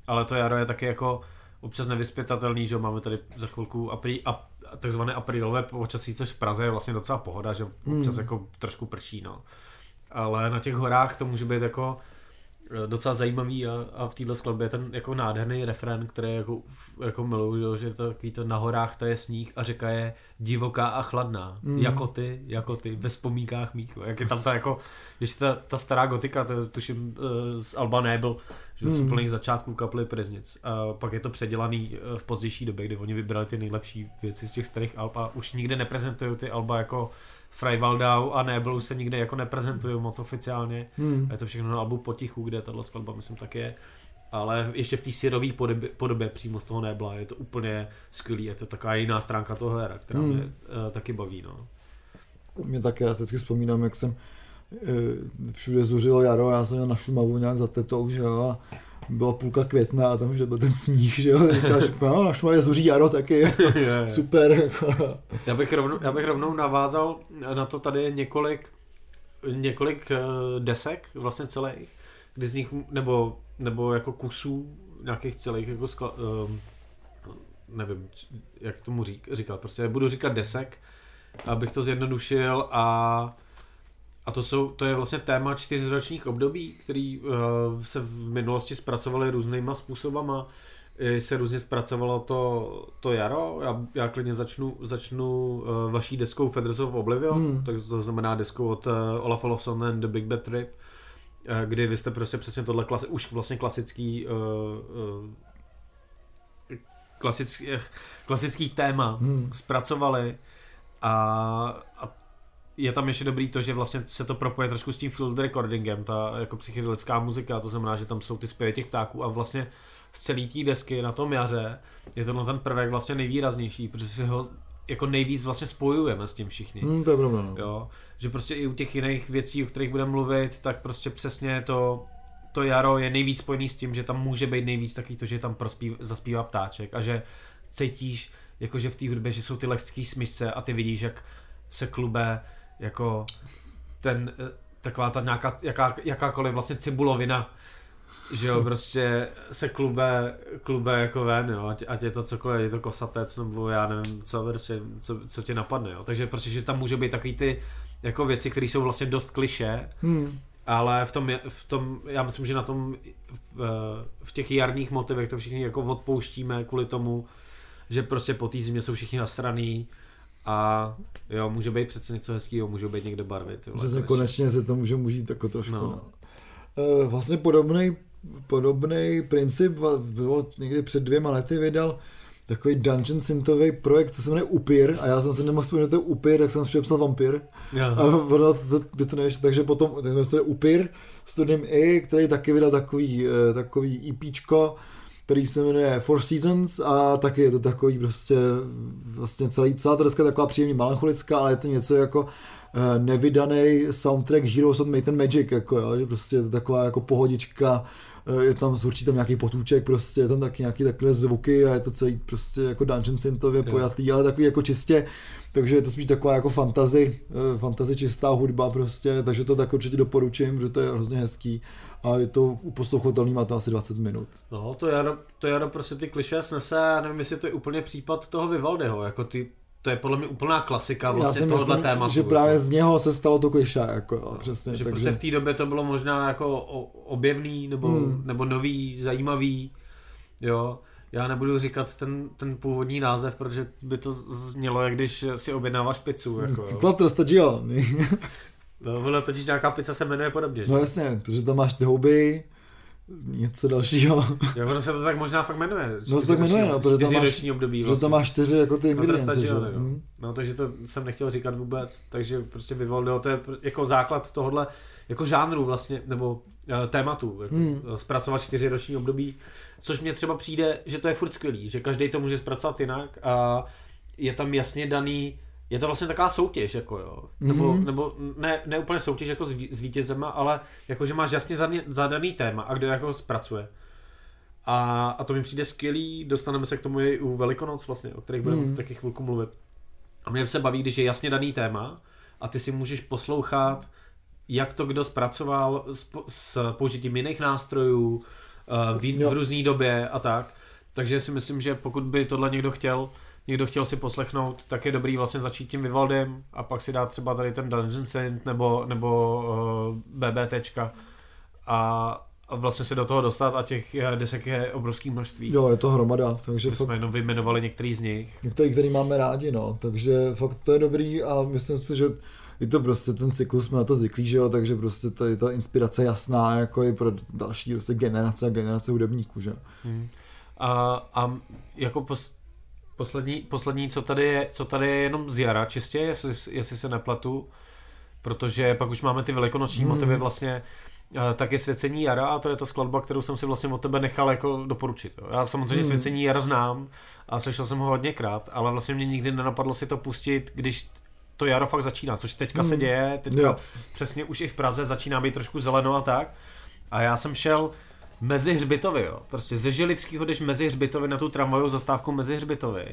ale to jaro je taky jako občas nevyspětatelný, že jo, máme tady za chvilku aprí, ap, takzvané aprílové počasí, což v Praze je vlastně docela pohoda, že občas Hmm. jako trošku prší, no. Ale na těch horách to může být jako eh, docela zajímavý a, a v téhle skladbě je ten jako nádherný refren, který jako, jako miluju, že to takový to na horách to je sníh a řeka je divoká a chladná, Mm. jako ty, jako ty, ve vzpomínkách mých, jak je tam ta jako, ještě ta, ta stará gotika, to je, tuším uh, z Alba Nebel, že z Mm. úplných začátků kapely Priznic. A pak je to předělaný eh, v pozdější době, kdy oni vybrali ty nejlepší věci z těch starých alb a už nikde neprezentují ty alba jako Freivaldau a Nebel se nikde jako neprezentují moc oficiálně. Hmm. Je to všechno na albu Potichu, kde tahle skladba myslím tak je. Ale ještě v té syrové podobě, podobě přímo z toho Nebla je to úplně skvělý. Je to taková jiná stránka toho hera, která Hmm. mě uh, taky baví. No. Mě také, já si vždycky vzpomínám, jak jsem eh, všude zuřilo jaro, já jsem měl na Šumavu nějak za tetou, že jo, a byla půlka května a tam už byl ten sníh, že jo, říkáš, no, na Šumavě zuří jaro taky, super. Já bych, rovnou, já bych rovnou navázal na to, tady několik, několik eh, desek, vlastně celých, kdy z nich, nebo, nebo jako kusů nějakých celých, jako skla, um, nevím, jak tomu řík, říkat, prostě budu říkat desek, abych to zjednodušil a a to, jsou, to je vlastně téma čtyřročních období, který uh, se v minulosti zpracovaly různýma způsobama. I se různě zpracovalo to, to jaro. Já, já klidně začnu, začnu uh, vaší deskou Feathers of Oblivion, Hmm. tak to znamená deskou od uh, Olaf Olafsson and The Big Bad Trip, uh, kdy vy jste prostě přesně tohle klasi, už vlastně klasický uh, uh, klasický, klasický téma Hmm. zpracovali a, a je tam ještě dobrý to, že vlastně se to propoje trošku s tím field recordingem, ta jako psychedelická muzika, to znamená, že tam jsou ty zpěvy těch ptáků a vlastně z celé té desky na tom jaře je tenhle ten prvek vlastně nejvýraznější, protože si ho jako nejvíc vlastně spojujeme s tím všichni. Hmm, to je pravda, no. Jo, že prostě i u těch jiných věcí, o kterých budeme mluvit, tak prostě přesně to, to jaro je nejvíc spojený s tím, že tam může být nejvíc takový to, že tam prospív, zaspívá ptáček a že cítíš, jakože v té hudbě, že jsou ty lehký smyčce a ty vidíš, jak se klube jako ten, eh, taková ta nějaká, jaká, jakákoliv vlastně cibulovina, že jo, prostě se klube, klube jako ven, jo, ať, ať je to cokoliv, je to kosatec, nebo já nevím, co, prostě, co, co tě napadne, jo, takže prostě, že tam může být takový ty jako věci, které jsou vlastně dost kliše, Hmm. ale v tom, v tom, já myslím, že na tom, v, v těch jarních motivech to všichni jako odpouštíme kvůli tomu, že prostě po té zimě jsou všichni nasraný a jo, může být přece něco hezkého, může být někde barvy. Ty vole, Přesně konečně. konečně se to může užít jako trošku. No. No. No. Vlastně podobný podobný princip bylo někdy před dvěma lety vydal takový dungeon synthový projekt, co se jmenuje Upir, a já jsem se nemohl vzpomenout, že to je Upir, tak jsem si psal Vampir. Jo. A ono, to, by to nevíš, takže potom, tak to je Upir, Studim I, který taky vydal takový, eh, takový EPčko, který se jmenuje Four Seasons a taky je to takový prostě vlastně celý, celá ta deska je taková příjemně melancholická, ale je to něco jako eh, nevydaný soundtrack Heroes of Might and Magic, jako jo, že prostě je to taková jako pohodička, eh, je tam určitě tam nějaký potůček, prostě je tam taky nějaký takové zvuky a je to celý prostě jako dungeon synthově pojatý, ale takový jako čistě, takže je to spíš taková jako fantazy, eh, fantazy čistá hudba prostě, takže to tak určitě doporučím, že to je hrozně hezký a je to uposlouchatelný, má to asi 20 minut. No, to jaro, to jaro prostě ty kliše snese, já nevím, jestli to je úplně případ toho Vivaldiho, jako ty, to je podle mě úplná klasika Já vlastně si tohohle myslím, tématu. že právě z něho se stalo to kliše, jako jo, přesně. že takže... prostě v té době to bylo možná jako objevný, nebo, Hmm. nebo nový, zajímavý, jo. Já nebudu říkat ten, ten původní název, protože by to znělo, jak když si objednáváš pizzu, jako jo. Quattro stagioni. No, ono totiž nějaká pizza se jmenuje podobně, že? No jasně, protože tam máš ty houby, něco dalšího, Jo, ono se to tak možná fakt jmenuje. No, se tak jmenuje, no, protože tam máš- období že tam máš čtyři jako ty Quattro ingredience, že? stagioni, no. Hm. No, takže to jsem nechtěl říkat vůbec, takže prostě Vivaldiho, to je jako základ tohohle, jako žánru vlastně, nebo eh, tématu, jako, Hmm. zpracovat čtyři roční období, což mně třeba přijde, že to je furt skvělý, že každý to může zpracovat jinak a je tam jasně daný, je to vlastně taková soutěž, jako jo, nebo, Mhm. nebo ne, ne úplně soutěž jako s, ví- s vítězema, ale jako, že máš jasně zadaný, téma a kdo jako zpracuje. A, a to mi přijde skvělý, dostaneme se k tomu i u Velikonoc vlastně, o kterých budeme Hmm. taky chvilku mluvit. A mě se baví, když je jasně daný téma a ty si můžeš poslouchat, jak to kdo zpracoval s, s použitím jiných nástrojů eh, v, v různé době a tak. Takže si myslím, že pokud by tohle někdo chtěl, někdo chtěl si poslechnout, tak je dobrý vlastně začít tím Vivaldem a pak si dát třeba tady ten Dungeon Synth nebo, nebo uh, BBTčka a, a vlastně se do toho dostat a těch eh, desek je obrovský množství. Jo, je to hromada, takže My fakt jsme jenom vyjmenovali některý z nich. některý, který máme rádi, no, takže fakt to je dobrý a myslím si, že je to prostě ten cyklus, jsme na to zvyklí, že jo, takže prostě ta, ta inspirace jasná, jako i pro další prostě generace a generace hudebníků, že jo. Hmm. A, a jako pos, poslední, poslední, co tady je, co tady je jenom z jara, čistě, jestli, jestli se nepletu, protože pak už máme ty velikonoční Hmm. hmm. motivy vlastně, eh, taky Svěcení jara a to je ta skladba, kterou jsem si vlastně od tebe nechal jako doporučit. Jo. Já samozřejmě Hmm. hmm. Svěcení jara znám a slyšel jsem ho hodněkrát, ale vlastně mě nikdy nenapadlo si to pustit, když to jaro fakt začíná, což teďka Hmm. se děje, teďka Jo. přesně už i v Praze začíná být trošku zeleno a tak. A já jsem šel mezi hřbitovy, jo. Prostě ze Žilivského jdeš mezi hřbitovy na tu tramvajovou zastávku mezi hřbitovy.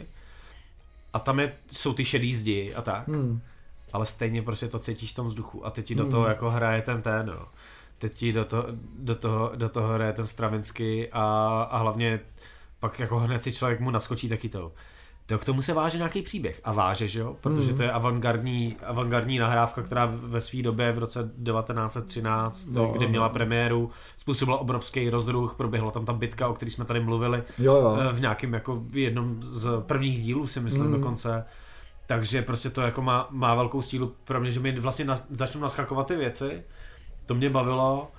A tam je, jsou ty šedý zdi a tak. Hmm. Ale stejně prostě to cítíš v tom vzduchu. A teď ti do Hmm. toho jako hraje ten ten, jo. Teď ti do, to, do, toho, do toho hraje ten Stravinsky a, a hlavně pak jako hned si člověk mu naskočí taky to. To k tomu se váže nějaký příběh. A váže, že jo? Protože Hmm. to je avantgardní, avantgardní nahrávka, která ve své době v roce 1913, No, kdy měla premiéru, způsobila obrovský rozdruh, proběhla tam ta bitka, o které jsme tady mluvili, Jo, jo. eh, v nějakém jako v jednom z prvních dílů si myslím Mm. dokonce. Takže prostě to jako má, má velkou stílu pro mě, že mi vlastně na, začnou naskakovat ty věci. To mě bavilo,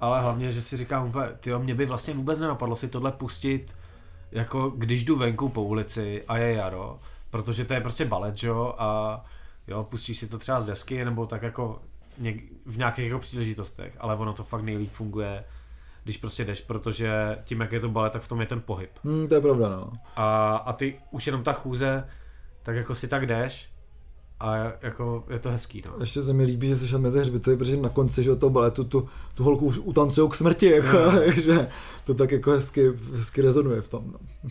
ale hlavně, že si říkám úplně, tyjo, mě by vlastně vůbec nenapadlo si tohle pustit, jako když jdu venku po ulici a je jaro, protože to je prostě balet, jo, a jo, pustíš si to třeba z desky, nebo tak jako něk, v nějakých jako příležitostech, ale ono to fakt nejlíp funguje, když prostě jdeš, protože tím, jak je to balet, tak v tom je ten pohyb. Hmm, to je pravda, no. A, a ty už jenom ta chůze, tak jako si tak jdeš a jako je to hezký, no. Ještě se mi líbí, že jsi šel mezi hřbitovy, protože na konci že, toho baletu tu, tu holku už utancujou k smrti, jako, No. takže to tak jako hezky, hezky rezonuje v tom. No.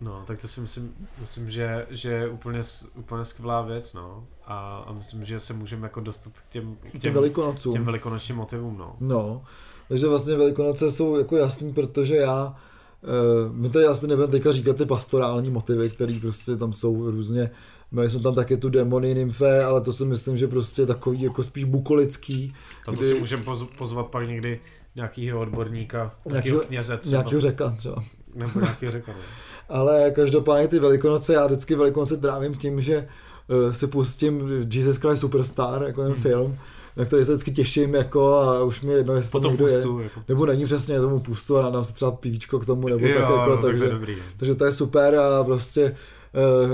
No, tak to si myslím, myslím že, že je úplně, úplně skvělá věc, no. A, a myslím, že se můžeme jako dostat k těm, k Těm velikonocům. těm velikonočním motivům, no. No, takže vlastně Velikonoce jsou jako jasný, protože já, e, my tady asi nebudeme teďka říkat ty pastorální motivy, které prostě tam jsou různě Měli jsme tam taky tu demony nymfe, ale to si myslím, že prostě takový jako spíš bukolický. To, kdy... si můžeme pozvat pak někdy nějakýho odborníka, nějakýho kněze třeba. Nějakýho řeka třeba. Nebo nějakýho řeka, no. Ale každopádně ty velikonoce, já vždycky velikonoce trávím tím, že uh, si pustím Jesus Christ Superstar, jako ten hmm. film, na který se vždycky těším jako a už mi jedno, jestli tam někdo pustu, je, jako. nebo není přesně tomu pustu a dám si třeba pivíčko k tomu, nebo jo, tak jako, no, takže, dobrý. takže to je super a prostě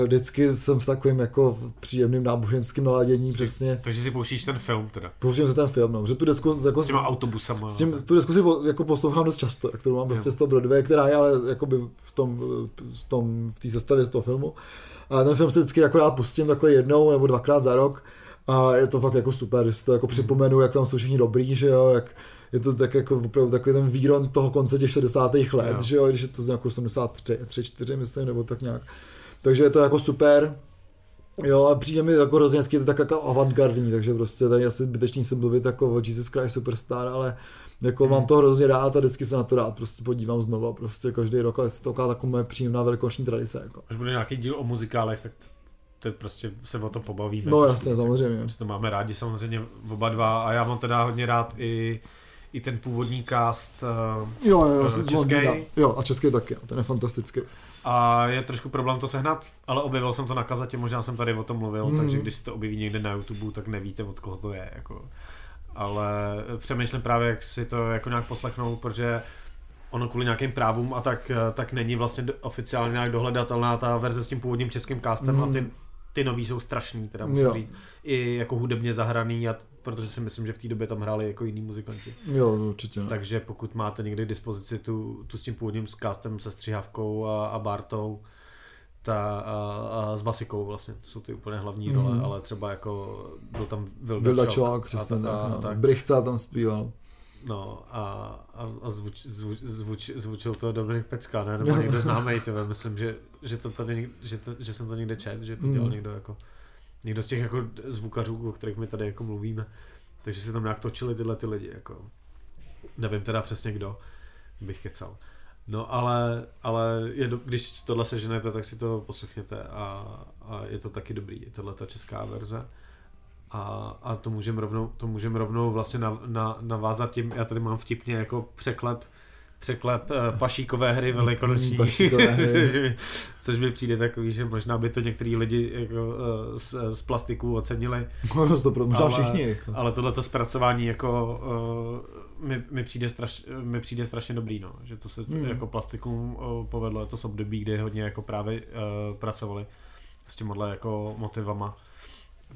vždycky jsem v takovém jako příjemným náboženským naladění, přesně. Takže si pouštíš ten film teda. Pouštím si ten film, no, že tu desku jako s těma autobusama. S tím, tu desku si jako poslouchám dost často, kterou mám prostě z toho Broadway, která je ale jakoby v tom, v tom, v té sestavě z toho filmu. A ten film si vždycky jako rád pustím takhle jednou nebo dvakrát za rok a je to fakt jako super, že to jako připomenu, jak tam jsou všichni dobrý, že jo, jak je to tak jako opravdu takový ten výron toho konce těch 60. let, jo. že jo, když je to z nějakou 73, 4, myslím, nebo tak nějak. Takže je to jako super. Jo, a přijde mi jako hrozně hezky, je to tak jako avantgardní, takže prostě tady asi zbytečný se mluvit jako o Jesus Christ Superstar, ale jako hmm. mám to hrozně rád a vždycky se na to rád prostě podívám znova, prostě každý rok, ale je to taková taková moje příjemná velikonoční tradice. Jako. Až bude nějaký díl o muzikálech, tak to prostě se o to pobavíme. No jasně, prostě, samozřejmě. Prostě to máme rádi samozřejmě oba dva a já mám teda hodně rád i i ten původní cast uh, jo, jo, uh, český. Jo, a český taky, ten je fantastický. A je trošku problém to sehnat, ale objevil jsem to na kazatě, možná jsem tady o tom mluvil, mm. takže když si to objeví někde na YouTube, tak nevíte, od koho to je. Jako. Ale přemýšlím právě, jak si to jako nějak poslechnout, protože ono kvůli nějakým právům a tak, tak není vlastně oficiálně nějak dohledatelná ta verze s tím původním českým castem mm. a ty ty nový jsou strašný, teda musím jo. říct. I jako hudebně zahraný, a t- protože si myslím, že v té době tam hráli jako jiní muzikanti. Jo, určitě. No. Takže pokud máte někdy k dispozici tu, tu s tím původním castem se Střihavkou a, a Bartou, ta, a, a s Basikou vlastně, to jsou ty úplně hlavní mm. role, ale třeba jako byl tam Vilda, Čok, přesně tak, no. tak. Brichta tam zpíval. No a, a, a zvuč, zvuč, zvuč, zvučil to Dominik Pecka, ne? Nebo někdo známý, tebe. myslím, že, že, to tady, že, to, že jsem to někde čet, že to dělal mm. někdo jako, někdo z těch jako zvukařů, o kterých my tady jako mluvíme. Takže se tam nějak točili tyhle ty lidi, jako. Nevím teda přesně kdo, bych kecal. No ale, ale je do, když tohle seženete, tak si to poslechněte a, a je to taky dobrý, je tohle ta česká verze. A, a to můžeme rovnou, to můžem rovnou vlastně na, na, navázat tím, já tady mám vtipně jako překlep, překlep uh, pašíkové hry velikonoční, což, mi, což mi přijde takový, že možná by to některý lidi jako, uh, z, z plastiku ocenili. No, to pro, možná ale, všichni. Jako. Ale tohleto zpracování jako uh, mi, mi, přijde straš, mi přijde strašně dobrý, no. že to se hmm. jako plastikům uh, povedlo, to jsou období, kdy hodně jako právě uh, pracovali s těmhle jako motivama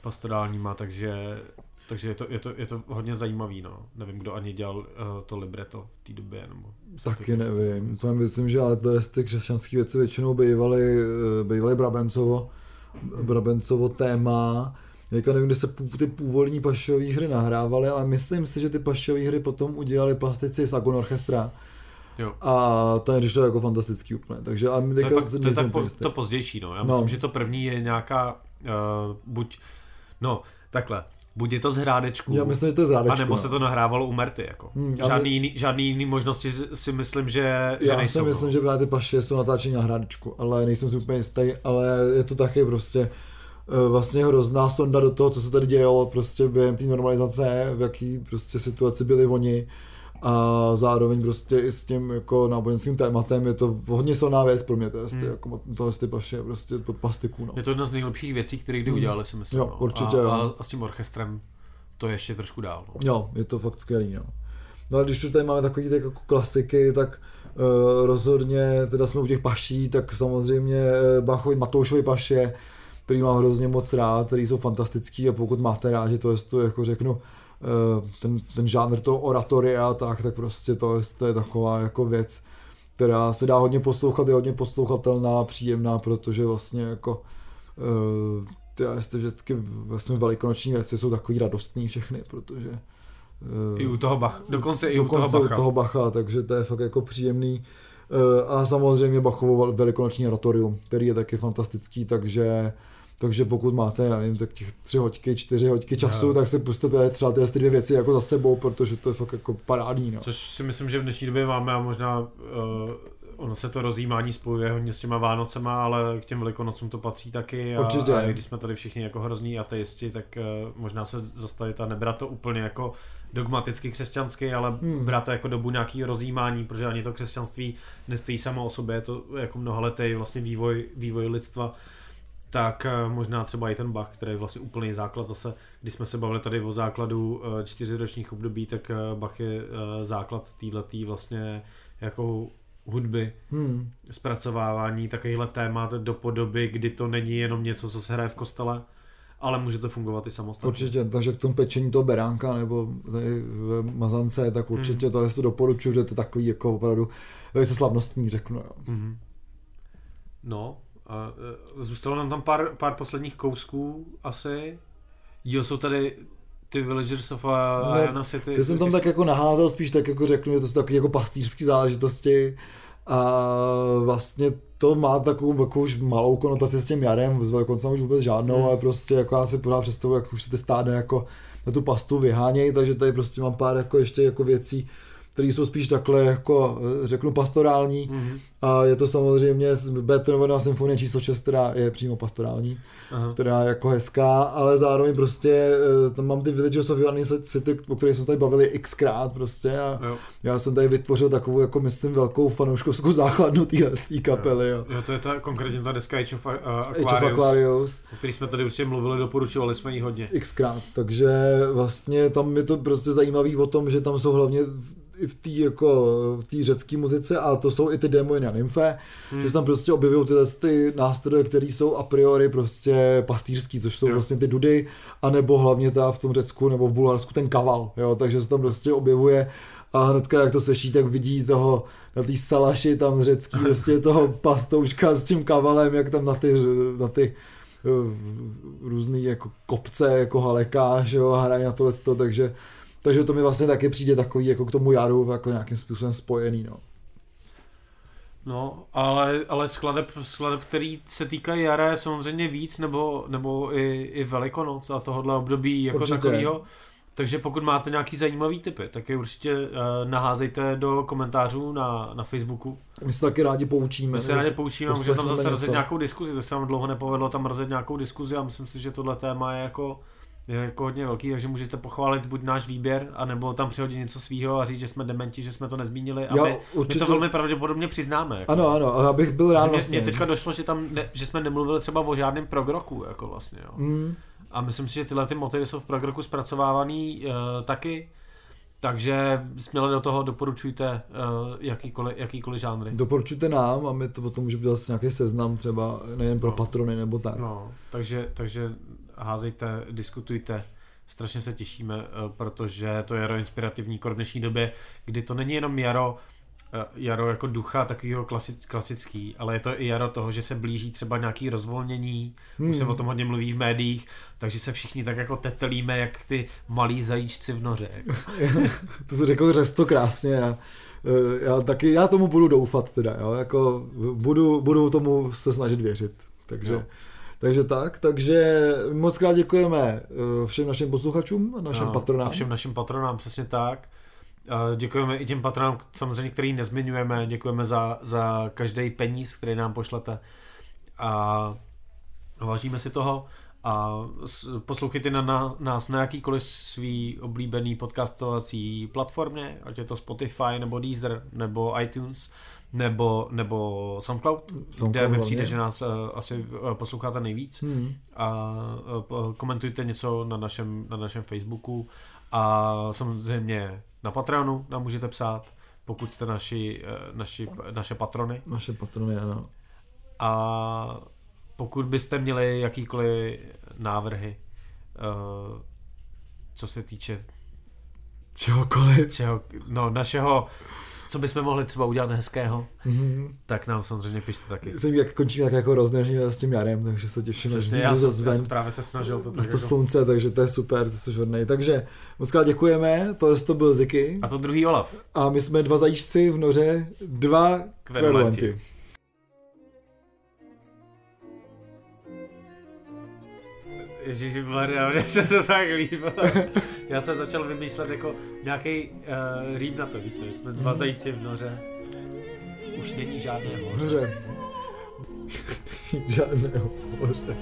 pastorálníma, takže, takže je, to, je, to, je to hodně zajímavý, no. Nevím, kdo ani dělal uh, to libreto v té době, nebo... Taky nevím, to myslím, že ale to ty křesťanské věci většinou bývaly, eh, bývaly Brabencovo, Brabencovo téma, Teďka nevím, kde se ty původní pašové hry nahrávaly, ale myslím si, že ty pašové hry potom udělali plastici z Agon Orchestra. Jo. A to je to jako fantastický úplně. Takže a my to je, pak, to, je tak po, to pozdější, no. Já myslím, no. že to první je nějaká uh, buď No, takhle. Buď je to z hrádečku, Já myslím, že to je z hrádečku, anebo no. se to nahrávalo u Merty. Jako. Hmm, žádný, jiný, žádný jiný možnosti si myslím, že, že Já nejsou. Já si myslím, no. že právě ty paše jsou natáčení na hrádečku, ale nejsem si úplně jistý, ale je to taky prostě eh, vlastně hrozná sonda do toho, co se tady dělo prostě během té normalizace, v jaký prostě situaci byli oni a zároveň prostě i s tím jako náboženským tématem je to hodně silná věc pro mě, to je hmm. jako to ty paše prostě pod pastiku. No. Je to jedna z nejlepších věcí, které kdy hmm. udělali, si myslím. Jo, no. určitě. A, jo. a, a, s tím orchestrem to je ještě trošku dál. No. Jo, je to fakt skvělý. No. No a když tu tady máme takové jako klasiky, tak uh, rozhodně, teda jsme u těch paší, tak samozřejmě uh, Bachovi Matoušovi paše, který mám hrozně moc rád, který jsou fantastický a pokud máte rádi to, jest to jako řeknu, Eh, ten, ten žánr toho oratoria, tak, tak prostě to, to je taková jako věc, která se dá hodně poslouchat, je hodně poslouchatelná, příjemná, protože vlastně jako uh, ty, jste vždycky vlastně velikonoční věci jsou takový radostný všechny, protože uh, i u toho Bacha, dokonce i dokonce u toho Bacha. u toho Bacha, takže to je fakt jako příjemný. A samozřejmě Bachovo velikonoční oratorium, který je taky fantastický, takže takže pokud máte, já nevím, tak těch tři hoďky, čtyři hoďky času, no. tak si pustíte třeba ty dvě věci jako za sebou, protože to je fakt jako parádní. No. Což si myslím, že v dnešní době máme a možná uh, ono se to rozjímání spojuje hodně s těma Vánocema, ale k těm Velikonocům to patří taky. A, Určitě. A když jsme tady všichni jako hrozní ateisti, tak uh, možná se zastavit a nebrat to úplně jako dogmaticky křesťansky, ale hmm. brát to jako dobu nějaký rozjímání, protože ani to křesťanství nestojí samo o sobě, je to jako mnohaletý vlastně vývoj, vývoj lidstva tak uh, možná třeba i ten Bach, který je vlastně úplný základ zase, když jsme se bavili tady o základu uh, čtyřiročních období, tak uh, Bach je základ této vlastně jako hudby, hmm. zpracovávání takovýchhle témat do podoby, kdy to není jenom něco, co se hraje v kostele, ale může to fungovat i samostatně. Určitě, takže k tomu pečení toho beránka nebo tady v mazance, tak určitě hmm. to, to doporučuji, že to je takový jako opravdu velice slavnostní, řeknu. Jo. Hmm. No, a e, zůstalo nám tam pár, pár posledních kousků asi. Jo, jsou tady ty Villagers of Ayana City. Já jsem tam tak jako naházel, spíš tak jako řeknu, že to jsou takové jako pastýřské záležitosti a vlastně to má takovou jako už malou konotaci s tím jarem, s velkoncem už vůbec žádnou, hmm. ale prostě jako já si pořád představuji, jak už se ty stády jako na tu pastu vyhánějí, takže tady prostě mám pár jako ještě jako věcí, které jsou spíš takhle jako řeknu pastorální mm-hmm. a je to samozřejmě Beethovenova symfonie číslo 6, která je přímo pastorální, Aha. která je jako hezká, ale zároveň prostě eh, tam mám ty Villages of Joanny City, o kterých jsme tady bavili xkrát prostě a jo. já jsem tady vytvořil takovou jako myslím velkou fanouškovskou základnu té kapely. Jo. jo. to je ta konkrétně ta deska Age of, uh, Aquarius, Age of Aquarius, o který jsme tady určitě mluvili, doporučovali jsme ji hodně. Xkrát, takže vlastně tam je to prostě zajímavý o tom, že tam jsou hlavně v té jako, v řecké muzice, ale to jsou i ty démoni a nymfe, hmm. že se tam prostě objevují tyhle ty nástroje, které jsou a priori prostě pastýřský, což jsou jo. vlastně ty dudy, anebo hlavně ta v tom Řecku nebo v Bulharsku ten kaval, jo, takže se tam prostě objevuje a hnedka jak to seší, tak vidí toho na té salaši tam řecký, prostě toho pastouška s tím kavalem, jak tam na ty, na ty uh, různý jako kopce, jako haleká, že jo, hrají na tohle, takže takže to mi vlastně taky přijde takový jako k tomu jaru jako nějakým způsobem spojený, no. No, ale, ale skladeb, skladeb, který se týkají jara je samozřejmě víc, nebo, nebo i, i Velikonoc a tohohle období jako Určitě. takovýho. Takže pokud máte nějaký zajímavý typy, tak je určitě uh, naházejte do komentářů na, na Facebooku. My se taky rádi poučíme. My se rádi poučíme, můžeme tam zase rozjet nějakou diskuzi, to se nám dlouho nepovedlo tam rozjet nějakou diskuzi a myslím si, že tohle téma je jako je jako hodně velký, takže můžete pochválit buď náš výběr, anebo tam přihodit něco svýho a říct, že jsme dementi, že jsme to nezmínili a jo, my, určitě... my, to velmi pravděpodobně přiznáme. Jako. Ano, ano, ale abych byl rád vlastně. Mně teďka došlo, že, tam ne, že jsme nemluvili třeba o žádném progroku, jako vlastně, jo. Mm. A myslím si, že tyhle ty motivy jsou v progroku zpracovávaný uh, taky, takže směle do toho doporučujte uh, jakýkoliv, jakýkoliv žánry. Doporučujte nám a my to potom můžeme dělat nějaký seznam třeba nejen pro no. patrony nebo tak. No, takže, takže házejte, diskutujte. Strašně se těšíme, eh, protože to jaro inspirativní k dnešní době, kdy to není jenom jaro, eh, jaro jako ducha takového klasic, klasický, ale je to i jaro toho, že se blíží třeba nějaký rozvolnění, hmm. už se hmm. o tom hodně mluví v médiích, takže se všichni tak jako tetelíme, jak ty malí zajíčci v noře. to se řekl řesto krásně. Já, eh, já taky, já tomu budu doufat teda, jo, jako budu, budu tomu se snažit věřit, takže... Jo. Takže tak, takže moc krát děkujeme eh, všem našim posluchačům, našim no, patronám. Všem našim patronám, přesně tak. Děkujeme i těm patronám, samozřejmě, který nezmiňujeme, děkujeme za, za každý peníz, který nám pošlete a vážíme si toho a poslouchejte na, na nás na jakýkoliv svý oblíbený podcastovací platformě, ať je to Spotify nebo Deezer nebo iTunes nebo, nebo SoundCloud, SoundCloud kde mi přijde, že nás uh, asi uh, posloucháte nejvíc hmm. a uh, komentujte něco na našem, na našem Facebooku a samozřejmě na Patreonu nám můžete psát, pokud jste naši, uh, naši, naše patrony. Naše patrony, ano. A pokud byste měli jakýkoliv návrhy, uh, co se týče čehokoliv, čeho, no, našeho co bychom mohli třeba udělat hezkého, mm-hmm. tak nám samozřejmě pište taky. Jsem jak končím jak jako rozněžný s tím jarem, takže se těším, že já, jsem, já jsem právě se snažil to tak to jako... slunce, takže to je super, to jsi hodnej. Takže moc krát děkujeme, to, to byl Ziky. A to druhý Olaf. A my jsme dva zajíčci v noře, dva kverulanti. Ježíši Maria, že se to tak líbilo. Já jsem začal vymýšlet jako nějaký uh, rým na to, víš co, jsme dva zajíci v noře. už není žádné. Hoře. Žádného hoře.